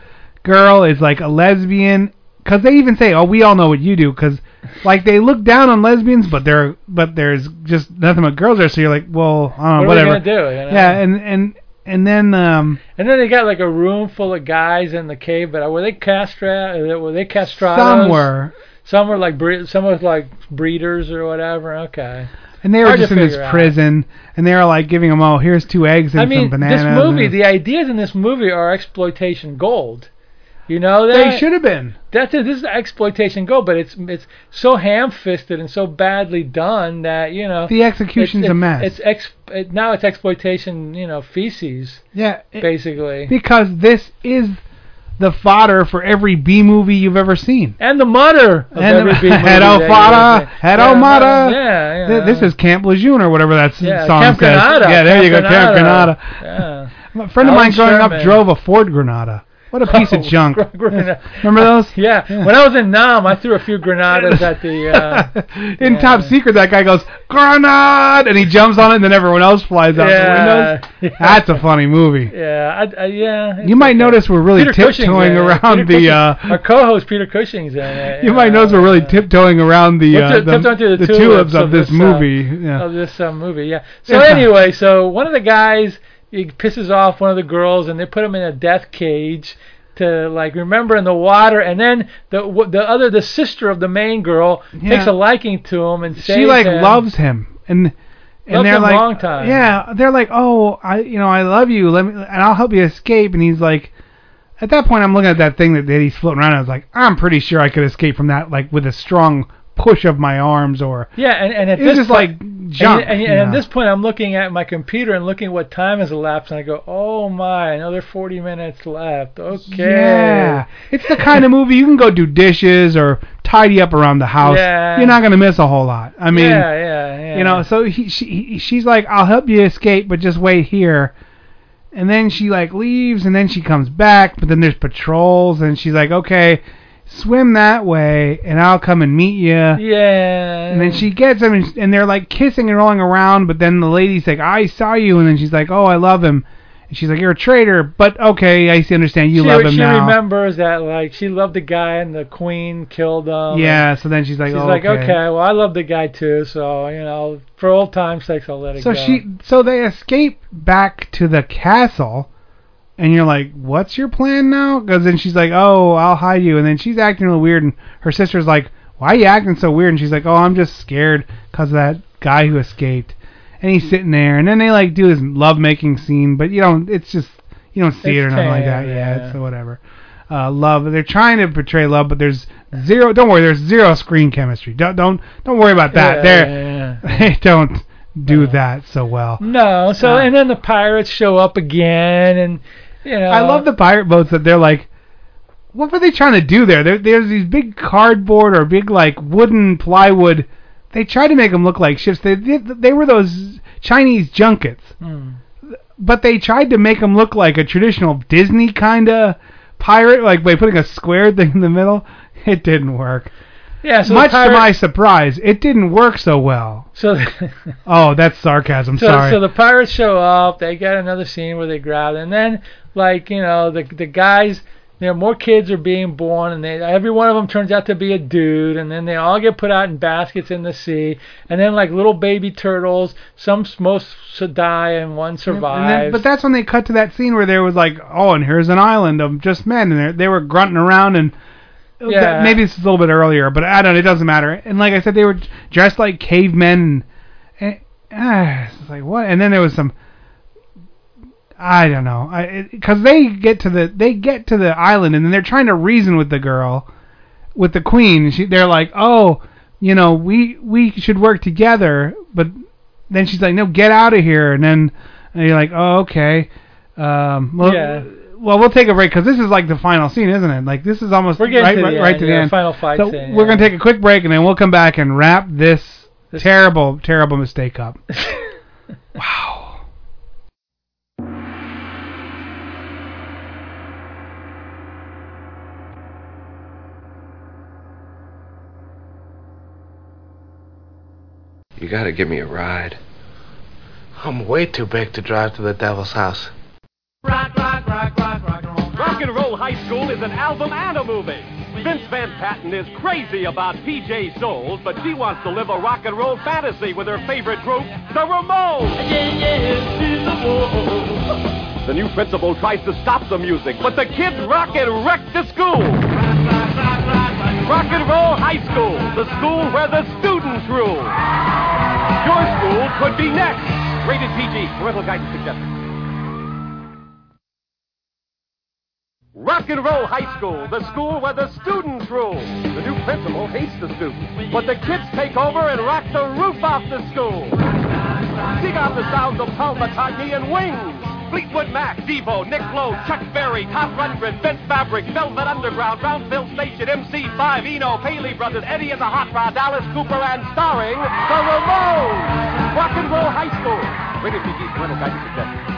S1: girl is like a lesbian. Because they even say, "Oh, we all know what you do." Because like they look down on lesbians, but they're but there's just nothing but girls there. So you're like, well, I don't know,
S2: What are we
S1: whatever.
S2: gonna do, you know?
S1: Yeah, and and and then um.
S2: And then they got like a room full of guys in the cave, but were they castra? Were they castrados?
S1: Some were.
S2: Some were like bre- some was like breeders or whatever. Okay.
S1: And they were
S2: Hard
S1: just in this
S2: out.
S1: prison, and they were like giving them, oh, here's two eggs and
S2: I mean,
S1: some bananas.
S2: this movie, the ideas in this movie are exploitation gold. You know that
S1: they should have been.
S2: That's it. This is exploitation gold, but it's it's so ham-fisted and so badly done that you know
S1: The execution's
S2: it's,
S1: a mess.
S2: It's ex, it, now it's exploitation, you know, feces.
S1: Yeah,
S2: basically.
S1: because this is the fodder for every B movie you've ever seen.
S2: And the mutter of
S1: And
S2: every
S1: the-
S2: B movie
S1: Hedo
S2: that
S1: fodder, Hedo
S2: Yeah,
S1: mata.
S2: Yeah, yeah.
S1: Th- This is Camp Lejeune or whatever that
S2: Yeah,
S1: song
S2: Camp
S1: says.
S2: Granada,
S1: Yeah, there you go,
S2: Camp
S1: Camp
S2: Granada.
S1: Granada.
S2: Yeah.
S1: A friend of
S2: Alan
S1: mine growing up drove a Ford Granada. What a piece
S2: Oh,
S1: of junk. Remember those?
S2: Yeah. When I was in Nam, I threw a few granadas at the. Uh,
S1: In Top Secret, that guy goes Grenade, and he jumps on it, and then everyone else flies out
S2: Yeah,
S1: the windows. That's a funny movie.
S2: yeah, I, I, yeah.
S1: You might notice we're really
S2: Peter
S1: tiptoeing
S2: in
S1: around
S2: Peter
S1: the. Uh,
S2: our co-host Peter Cushing's in it.
S1: you might notice we're really tiptoeing around the uh,
S2: ti-
S1: the, the
S2: tulips
S1: tulips of this
S2: uh,
S1: movie. Yeah.
S2: Of this uh, movie, yeah. So
S1: Yeah.
S2: anyway, so one of the guys he pisses off one of the girls, and they put him in a death cage to like remember in the water, and then the w- the other the sister of the main girl
S1: Yeah.
S2: takes a liking to him and
S1: she like
S2: him.
S1: loves him and and
S2: Loved
S1: they're like
S2: long time.
S1: yeah they're like oh i you know i love you let me and i'll help you escape and he's like at that point i'm looking at that thing that, that he's floating around and i was like i'm pretty sure i could escape from that like with a strong push of my arms or
S2: Yeah, and, and at this
S1: just
S2: point,
S1: like junk,
S2: And, and, and at this point, I'm looking at my computer and looking at what time has elapsed, and I go, "Oh my, another 40 minutes left." Okay.
S1: yeah it's the kind of movie you can go do dishes or tidy up around the house
S2: Yeah.
S1: you're not going to miss a whole lot i mean
S2: yeah, yeah, yeah.
S1: you know so he, she, he she's like i'll help you escape but just wait here and then she like leaves and then she comes back but then there's patrols and she's like okay swim that way and i'll come and meet you
S2: Yeah.
S1: and then she gets him and, and they're like kissing and rolling around but then the lady's like i saw you and then she's like oh i love him and she's like you're a traitor but okay i see understand you
S2: she,
S1: love him
S2: she
S1: now
S2: remembers that like she loved the guy and the queen killed him.
S1: yeah so then she's like
S2: she's
S1: oh,
S2: like, okay, well, I love the guy too, so you know, for old time's sake, I'll let it
S1: So
S2: go.
S1: she, so they escape back to the castle, and you're like, "What's your plan now?" Because then she's like, "Oh, I'll hide you," and then she's acting real weird, and her sister's like, "Why are you acting so weird?" And she's like, "Oh, I'm just scared because of that guy who escaped." And he's sitting there, and then they like do this love-making scene, but you don't. It's just you don't see it or
S2: It's
S1: nothing like that. Yeah,
S2: yeah.
S1: it's whatever. Uh, love. They're trying to portray love, but there's zero. Don't worry, there's zero screen chemistry. Don't don't don't worry about that.
S2: Yeah, yeah.
S1: they don't do that so well.
S2: No, so
S1: Uh,
S2: and then the pirates show up again, and you know,
S1: I love the pirate boats that they're like. What were they trying to do there? there? There's these big cardboard or big like wooden plywood. They tried to make them look like ships. They did. They were those Chinese junkets,
S2: Hmm.
S1: but they tried to make them look like a traditional Disney kind of pirate, like by putting a square thing in the middle. It didn't work.
S2: Yeah, so the
S1: Much to my surprise, it didn't work so well.
S2: So,
S1: Oh, that's sarcasm.
S2: so,
S1: Sorry.
S2: so the pirates show up. They get another scene where they grab, and then like you know the the guys. You know, more kids are being born, and they every one of them turns out to be a dude, and then they all get put out in baskets in the sea, and then like little baby turtles, some most die and one
S1: And
S2: survives.
S1: then, but that's when they cut to that scene where there was like, oh, and here's an island of just men, and they they were grunting around, and
S2: Yeah.
S1: maybe this is a little bit earlier, but I don't. Know, it doesn't matter. And like I said, they were dressed like cavemen, and, and ah, it's like what? And then there was some. I don't know, I because they get to the they get to the island and then they're trying to reason with the girl, with the queen. She, they're like, oh, you know, we we should work together, but then she's like, no, get out of here, and then and you're like, oh, okay. Um, well,
S2: Yeah.
S1: Well, we'll take a break because this is like the final scene, isn't it? Like this is almost
S2: We're getting
S1: right,
S2: to the
S1: right,
S2: end,
S1: right to the
S2: yeah,
S1: end.
S2: final fight
S1: so
S2: scene,
S1: we're
S2: yeah.
S1: gonna take a quick break and then we'll come back and wrap this, terrible, terrible mistake up. wow.
S15: You gotta give me a ride.
S16: I'm way too big to drive to the devil's house.
S11: Rock and Roll High School is an album and a movie. Vince Van Patten is crazy about PJ Soles, but she wants to live a rock and roll fantasy with her favorite group, the Ramones. The new principal tries to stop the music, but the kids rock and wreck the school. Rock and Roll High School, the school where the students rule. Your school could be next. Rated PG. Parental guidance suggested. Rock and Roll High School, the school where the students rule. The new principal hates the students, but the kids take over and rock the roof off the school. Dig out the sounds of Paul McCartney and Wings. Fleetwood Mac, Devo, Nick Lowe, Chuck Berry, Todd Rundgren, Bent Fabric, Velvet Underground, Brownsville Station, MC5, Eno, Paley Brothers, Eddie and the Hot Rod, Alice Cooper, and starring the Ramones. Rock and Roll High School. Rated PG. Parental guidance suggested.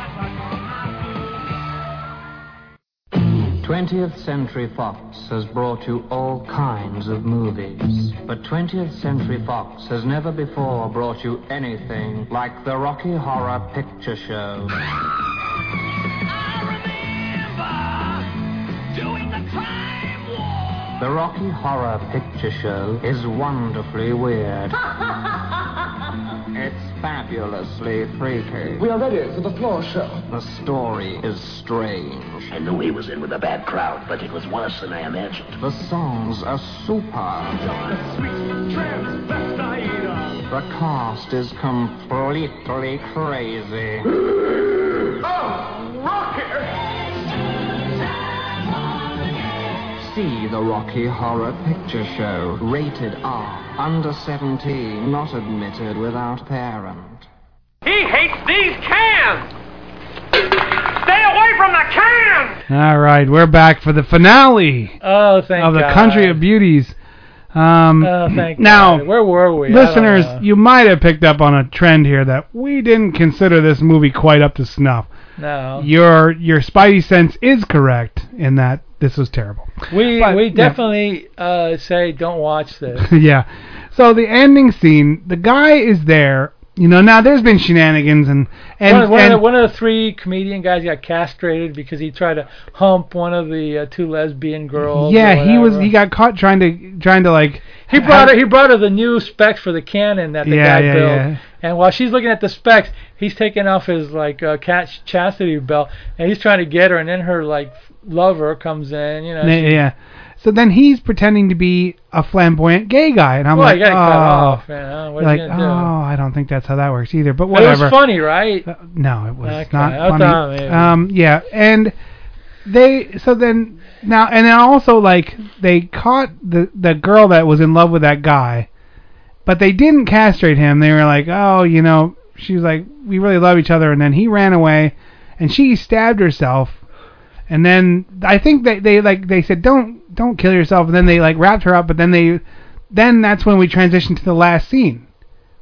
S17: 20th Century Fox has brought you all kinds of movies. But 20th Century Fox has never before brought you anything like the Rocky Horror Picture Show. The Rocky Horror Picture Show is wonderfully weird. It's fabulously freaky.
S18: We are ready for the floor show.
S17: The story is strange.
S19: I knew he was in with a bad crowd, but it was worse than I imagined.
S17: The songs are super. The cast is completely crazy.
S18: Oh, Rocky!
S17: See the Rocky Horror Picture Show. Rated R. Under 17. Not admitted without parent.
S11: He hates these cans! Stay away from the cans!
S1: All right, we're back for the finale
S2: Oh, thank
S1: of the
S2: God.
S1: Country of Beauties. Um,
S2: Oh, thank
S1: now,
S2: God. Where were we? I don't
S1: listeners,
S2: know.
S1: you might have picked up on a trend here that we didn't consider this movie quite up to snuff.
S2: No.
S1: Your your spidey sense is correct in that this was terrible.
S2: We
S1: But,
S2: we
S1: yeah.
S2: definitely uh, say don't watch this.
S1: yeah. So the ending scene, the guy is there. You know, now there's been shenanigans and and,
S2: one, one,
S1: and
S2: of the, one of the three comedian guys got castrated because he tried to hump one of the uh, two lesbian girls.
S1: yeah, he was he got caught trying to trying to like
S2: He brought her. He brought her the new specs for the cannon that the
S1: Yeah,
S2: guy
S1: yeah,
S2: built.
S1: yeah.
S2: And while she's looking at the specs, he's taking off his like uh, cat chastity belt, and he's trying to get her. And then her like lover comes in. You know.
S1: yeah,
S2: she-
S1: yeah. So then he's pretending to be a flamboyant gay guy, and I'm
S2: well,
S1: like, oh,
S2: cut off. What
S1: like,
S2: you gonna do?
S1: oh, I don't think that's how that works either. But whatever.
S2: It was funny, right?
S1: No, it was
S2: Okay,
S1: not funny. Um, yeah, and they so then now and then also like they caught the the girl that was in love with that guy, but they didn't castrate him. They were like, oh, you know, she was like, we really love each other, and then he ran away, and she stabbed herself. And then I think they they like they said don't don't kill yourself and then they like wrapped her up but then they then that's when we transitioned to the last scene.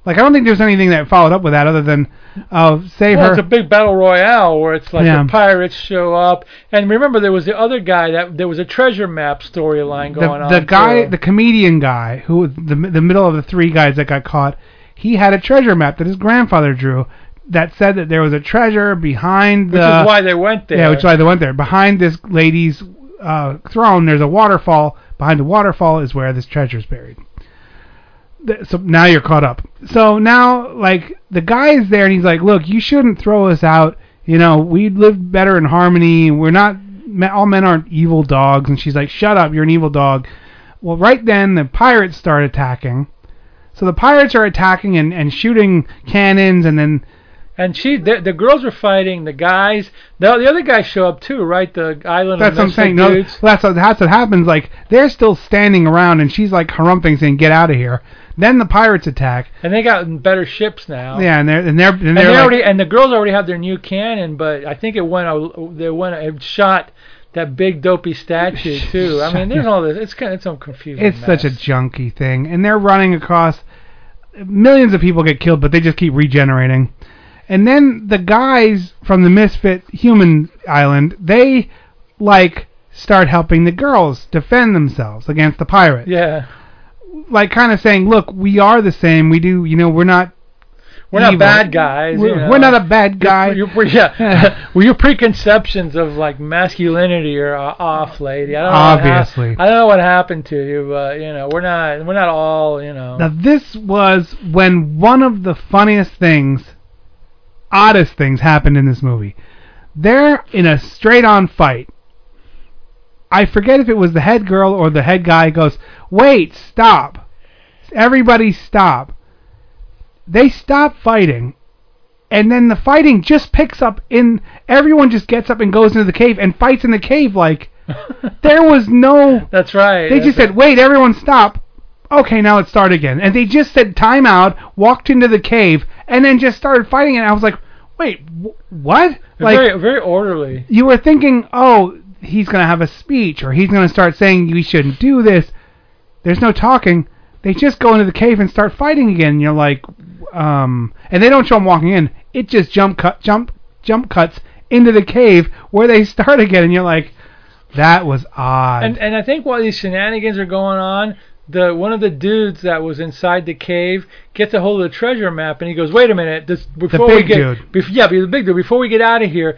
S1: Like I don't think there's anything that followed up with that other than uh save
S2: well,
S1: her
S2: it's a big battle royale where it's like
S1: Yeah.
S2: the pirates show up, and remember there was the other guy that there was a treasure map storyline
S1: the,
S2: going on.
S1: the guy,
S2: too.
S1: the comedian guy, who was the the middle of the three guys that got caught, he had a treasure map that his grandfather drew that said that there was a treasure behind the.
S2: which is why they went there.
S1: Yeah, which is why they went there. Behind this lady's uh, throne, there's a waterfall. Behind the waterfall is where this treasure is buried. So now you're caught up. So now, like, the guy is there and he's like, "Look, you shouldn't throw us out. You know, we live better in harmony. We're not. All men aren't evil dogs." And she's like, "Shut up. You're an evil dog." Well, right then the pirates start attacking. So the pirates are attacking and, and shooting cannons, and then
S2: And she, the, the girls were fighting the guys. The, the other guys show up too, right? The island.
S1: That's
S2: of
S1: what I'm saying. No,
S2: dudes.
S1: that's what that's what happens. Like they're still standing around, and she's like harumping, saying, "Get out of here." Then the pirates attack.
S2: And they got better ships now.
S1: Yeah, and they're and they're and
S2: And,
S1: they're
S2: they
S1: like,
S2: already and the girls already have their new cannon, but I think it went. a- They went. It shot that big dopey statue too. I mean, there's all this. It's kind of some confusing.
S1: it's such a junky thing, and they're running across. Millions of people get killed, but they just keep regenerating. And then the guys from the Misfit Human Island, they like start helping the girls defend themselves against the pirates.
S2: Yeah.
S1: Like kind of saying, "Look, we are the same. We do, you know, we're not
S2: We're not bad guys.
S1: We're,
S2: you know.
S1: we're not a bad guy."
S2: Your, your, yeah. well, your preconceptions of like masculinity are uh, off, lady. I don't know what hap-
S1: Obviously.
S2: I don't know what happened to you, but you know, we're not we're not all you know.
S1: Now this was when one of the funniest things, oddest things happened in this movie. They're in a straight-on fight. I forget if it was the head girl or the head guy goes, "Wait, stop. Everybody stop." They stop fighting. And then the fighting just picks up in everyone just gets up and goes into the cave and fights in the cave like there was no
S2: That's right.
S1: they
S2: that's
S1: just said, "Wait, everyone, stop." Okay, now let's start again. And they just said time out, walked into the cave, and then just started fighting. And I was like, "Wait, wh- what?" Like
S2: very very orderly.
S1: you were thinking, "Oh, he's gonna have a speech, or he's gonna start saying we shouldn't do this." There's no talking. They just go into the cave and start fighting again. And you're like, um, and they don't show them walking in. It just jump cut, jump, jump cuts into the cave where they start again, and you're like, that was odd.
S2: And and I think while these shenanigans are going on, the one of the dudes that was inside the cave gets a hold of the treasure map and he goes, "Wait a minute, this before we get
S1: dude.
S2: bef- yeah, the big dude. Before we get out of here,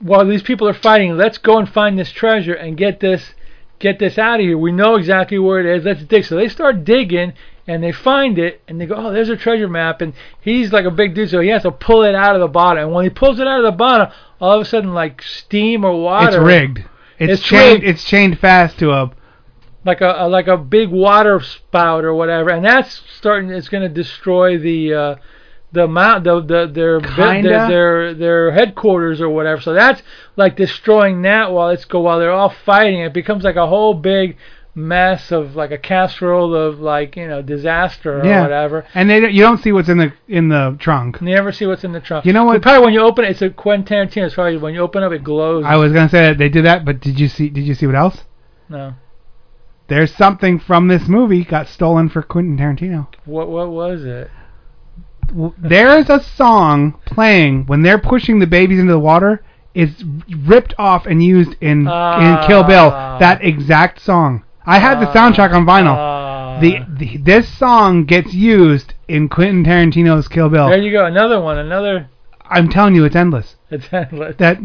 S2: while these people are fighting, let's go and find this treasure and get this get this out of here. We know exactly where it is. Let's dig." So they start digging. And they find it, and they go, "Oh, there's a treasure map." And he's like a big dude, so he has to pull it out of the bottom. And when he pulls it out of the bottom, all of a sudden, like steam or water,
S1: It's rigged. It's,
S2: It's
S1: chained.
S2: rigged.
S1: It's chained fast to a.
S2: like a, a like a big water spout or whatever, and that's starting. It's going to destroy the uh, the mount the the their their, their their headquarters or whatever. So that's like destroying that while it's go while they're all fighting. It becomes like a whole big mess of like a casserole of like you know disaster or
S1: yeah.
S2: whatever.
S1: And they don't- you don't see what's in the in the trunk.
S2: You never see what's in the trunk.
S1: You know what?
S2: But probably when you open it, it's a Quentin Tarantino. It's probably when you open up, it glows.
S1: I was gonna say that they did that, but did you see? Did you see what else?
S2: no.
S1: There's something from this movie got stolen for Quentin Tarantino.
S2: What what was it?
S1: There's a song playing when they're pushing the babies into the water. Is ripped off and used in in Kill Bill.
S2: Ah.
S1: That exact song. I had the soundtrack on vinyl.
S2: Ah.
S1: the, the this song gets used in Quentin Tarantino's Kill Bill.
S2: There you go. Another one. Another.
S1: I'm telling you, it's endless.
S2: It's endless.
S1: That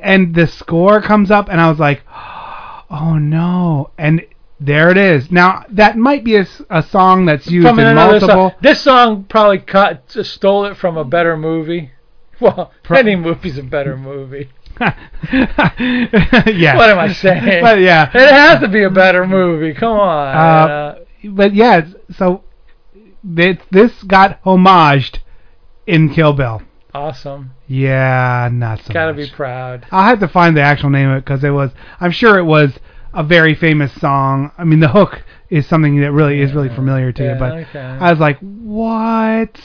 S1: and the score comes up, and I was like, oh no! And there it is. Now that might be a song that's used
S2: from
S1: in multiple.
S2: song. This song probably cut, stole it from a better movie. Well, any movie's a better movie.
S1: yeah.
S2: What am I saying?
S1: But yeah.
S2: It has to be a better movie. Come on.
S1: Uh, but yeah, so this this got homaged in Kill Bill.
S2: awesome.
S1: Yeah, not so
S2: Gotta
S1: much.
S2: be proud.
S1: I'll have to find the actual name of it because it was. I'm sure it was a very famous song. I mean, the hook is something that really is really familiar to
S2: Yeah,
S1: you. But
S2: okay.
S1: I was like, what?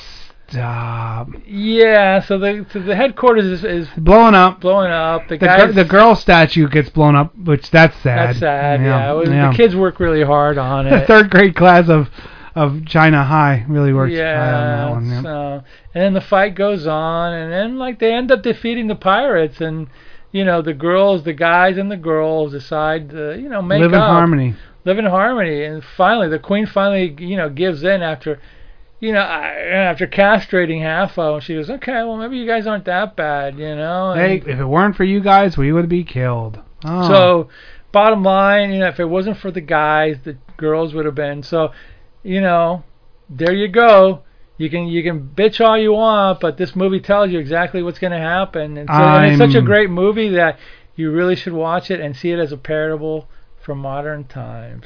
S1: Stop.
S2: Yeah. So the so the headquarters is, is
S1: Blowing up.
S2: blowing up. The,
S1: The,
S2: guys.
S1: gir- the girl statue gets blown up, which that's sad.
S2: That's sad. Yeah. It was-
S1: yeah.
S2: The kids work really hard on it.
S1: The third grade class of of China High really works
S2: Yeah.
S1: on that one. yeah.
S2: So and then the fight goes on, and then like they end up defeating the pirates, and you know the girls, the guys, and the girls decide to you know make
S1: Live in harmony.
S2: live in harmony, and finally the queen finally you know gives in after. You know, after castrating half of them, she goes, "Okay, well maybe you guys aren't that bad, you know." and-
S1: Hey, if it weren't for you guys, we would be killed. Oh.
S2: So, bottom line, you know, if it wasn't for the guys, the girls would have been. So, you know, there you go. You can you can bitch all you want, but this movie tells you exactly what's going to happen. And, so, and it's such a great movie that you really should watch it and see it as a parable from modern times.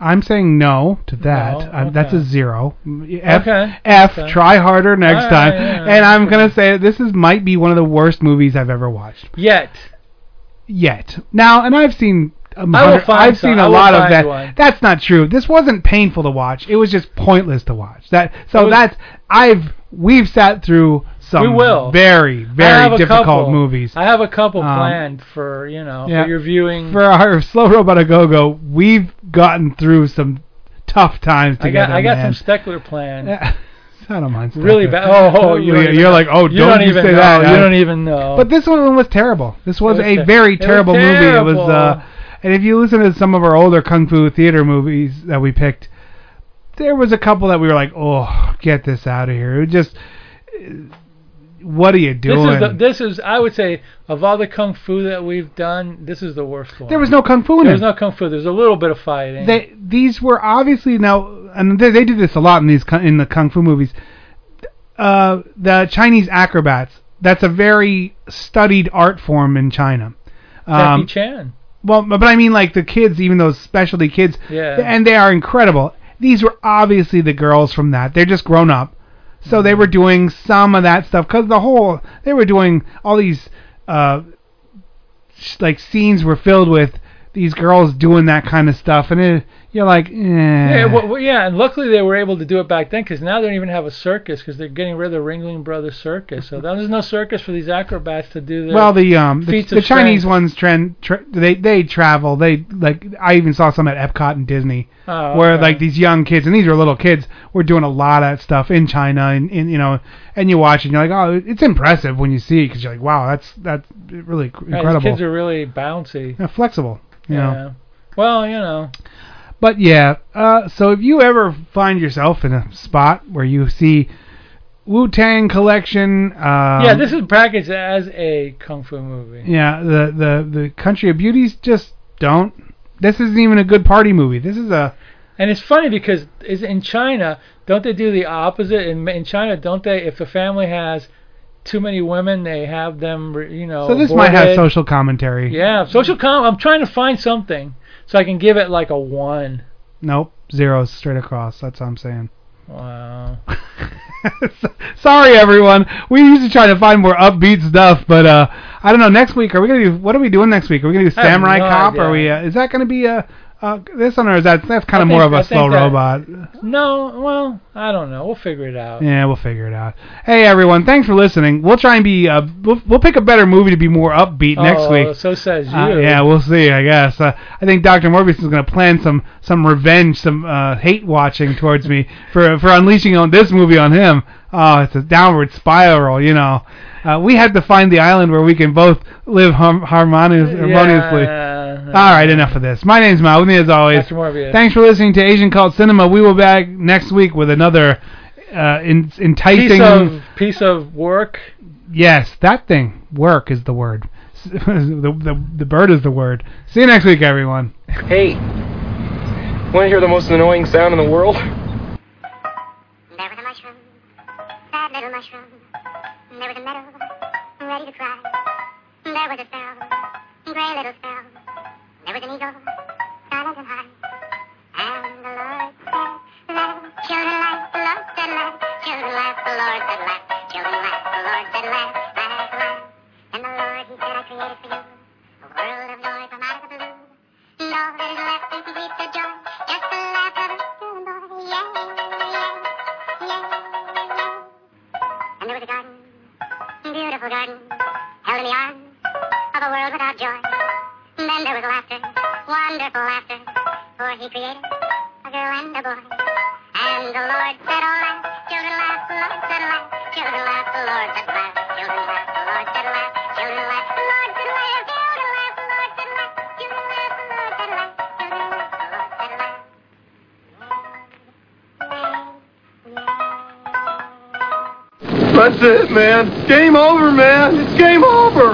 S1: I'm saying no to that.
S2: No?
S1: Uh, That's a zero. F,
S2: Okay,
S1: F
S2: okay.
S1: try harder next
S2: All
S1: time.
S2: right, yeah,
S1: and I'm gonna say this is might be one of the worst movies I've ever watched
S2: Yet,
S1: yet. Now, and I've seen. A
S2: I will find
S1: I've
S2: some-
S1: seen
S2: I
S1: a lot of that.
S2: one.
S1: That's not true. This wasn't painful to watch. It was just pointless to watch. That so
S2: was-
S1: that's I've we've sat through some
S2: we will.
S1: very very difficult
S2: couple.
S1: movies.
S2: I have a couple
S1: Um,
S2: planned for you know
S1: yeah.
S2: for your viewing.
S1: For our slow robot a go go, we've gotten through some tough times
S2: I
S1: together.
S2: got I got some Steckler planned.
S1: I don't mind. stuff.
S2: Really bad. Oh, oh, you don't
S1: Yeah,
S2: even
S1: you're like, oh,
S2: You
S1: don't,
S2: don't
S1: you
S2: even
S1: say
S2: know.
S1: that.
S2: You
S1: I-
S2: don't even know.
S1: But this one was terrible. This was,
S2: was
S1: a
S2: ter-
S1: very
S2: was
S1: terrible movie. It was, uh, and if you listen to some of our older kung fu theater movies that we picked, there was a couple that we were like, oh, get this out of here. It was just, what are you doing?
S2: this is the, this is I would say of all the kung fu that we've done, this is the worst one.
S1: there was no kung fu in
S2: There
S1: it.
S2: was no kung fu. There's a little bit of fighting.
S1: they these were obviously now and they, they do this a lot in these in the kung fu movies uh the chinese acrobats that's a very studied art form in china
S2: Jackie
S1: um
S2: Chan.
S1: Well but i mean like the kids even those specialty kids
S2: Yeah.
S1: and they are incredible these were obviously the girls from that they're just grown up so
S2: Mm-hmm.
S1: they were doing some of that stuff because the whole they were doing all these uh sh- like scenes were filled with these girls doing that kind of stuff and it, you're like eh.
S2: Yeah, well, well, yeah, and luckily they were able to do it back then because now they don't even have a circus because they're getting rid of the Ringling Brothers Circus. So there's no circus for these acrobats to do their
S1: well the um the, the Chinese ones trend tra- they they travel they like I even saw some at Epcot and Disney
S2: Oh,
S1: where
S2: okay.
S1: like these young kids and these are little kids were doing a lot of that stuff in China and, and you know and you watch it and you're like oh it's impressive when you see it because you're like wow that's that's really cr-
S2: Yeah,
S1: incredible
S2: these kids are really bouncy.
S1: Yeah, flexible you
S2: yeah. Well, you know.
S1: But yeah, uh, so if you ever find yourself in a spot where you see Wu Tang Collection, um,
S2: yeah, this is packaged as a kung fu movie.
S1: yeah the the the Country of Beauties just don't. This isn't even a good party movie. This is a
S2: And it's funny because is in China, don't they do the opposite? In in China, don't they? If a family has too many women, they have them, you know.
S1: so this might have social commentary.
S2: Yeah, social com. I'm trying to find something so I can give it like a one.
S1: Nope, zeros straight across. That's what I'm saying.
S2: Wow.
S1: Sorry everyone. We usually try to find more upbeat stuff, but uh I don't know. Next week, are we gonna do? What are we doing next week? Are we gonna do Samurai
S2: no
S1: Cop? Or are we? Uh, is that gonna be a uh, this one, or is that that's kind of more of
S2: I
S1: a
S2: think
S1: slow
S2: that-
S1: robot?
S2: No, well, I don't know. We'll figure it out.
S1: Yeah, we'll figure it out. Hey everyone, thanks for listening. We'll try and be uh, we'll, we'll pick a better movie to be more upbeat next
S2: Oh,
S1: week.
S2: So says you.
S1: Uh, yeah, we'll see. I guess. Uh, I think Dr. Morbius is going to plan some some revenge, some uh, hate watching towards me for for unleashing on this movie on him. Oh, it's a downward spiral. You know, uh, we had to find the island where we can both live harm- harmonious, harmoniously.
S2: Yeah.
S1: All right, enough of this. My name's Mal. With me as always.
S2: Dr. Morbius.
S1: Thanks for listening to Asian Cult Cinema. We will be back next week with another uh, in, enticing.
S2: Piece of piece of work.
S1: Yes, that thing. Work is the word. the, the the bird is the word. See you next week, everyone.
S6: Hey, want to hear the most annoying sound in the world?
S15: There was a mushroom, sad little mushroom. There was a meadow, ready to cry. There was a sparrow, gray little sparrow. There was an eagle, and the Lord said, laugh, children laugh, laugh, laugh, the Lord said laugh, children laugh, the Lord said laugh, laugh, laugh. And the Lord, he said, I created for you a world of joy from out of the blue. The joy, just the laugh of a boy, yeah, yeah, yeah, yeah. And there was a garden, beautiful garden, held in the arms of a world without joy. And then there was laughter, wonderful laughter, for he created a girl and a boy. And the Lord said, oh laugh, children laugh, the Lord said laugh, children laugh, the Lord said laugh, children laugh, the Lord said laugh, children laugh, the Lord said laugh, children laugh, the Lord said laugh, children laugh, the Lord said laugh, children laugh, the Lord said laugh.
S18: That's it, man. Game over, man. It's game over.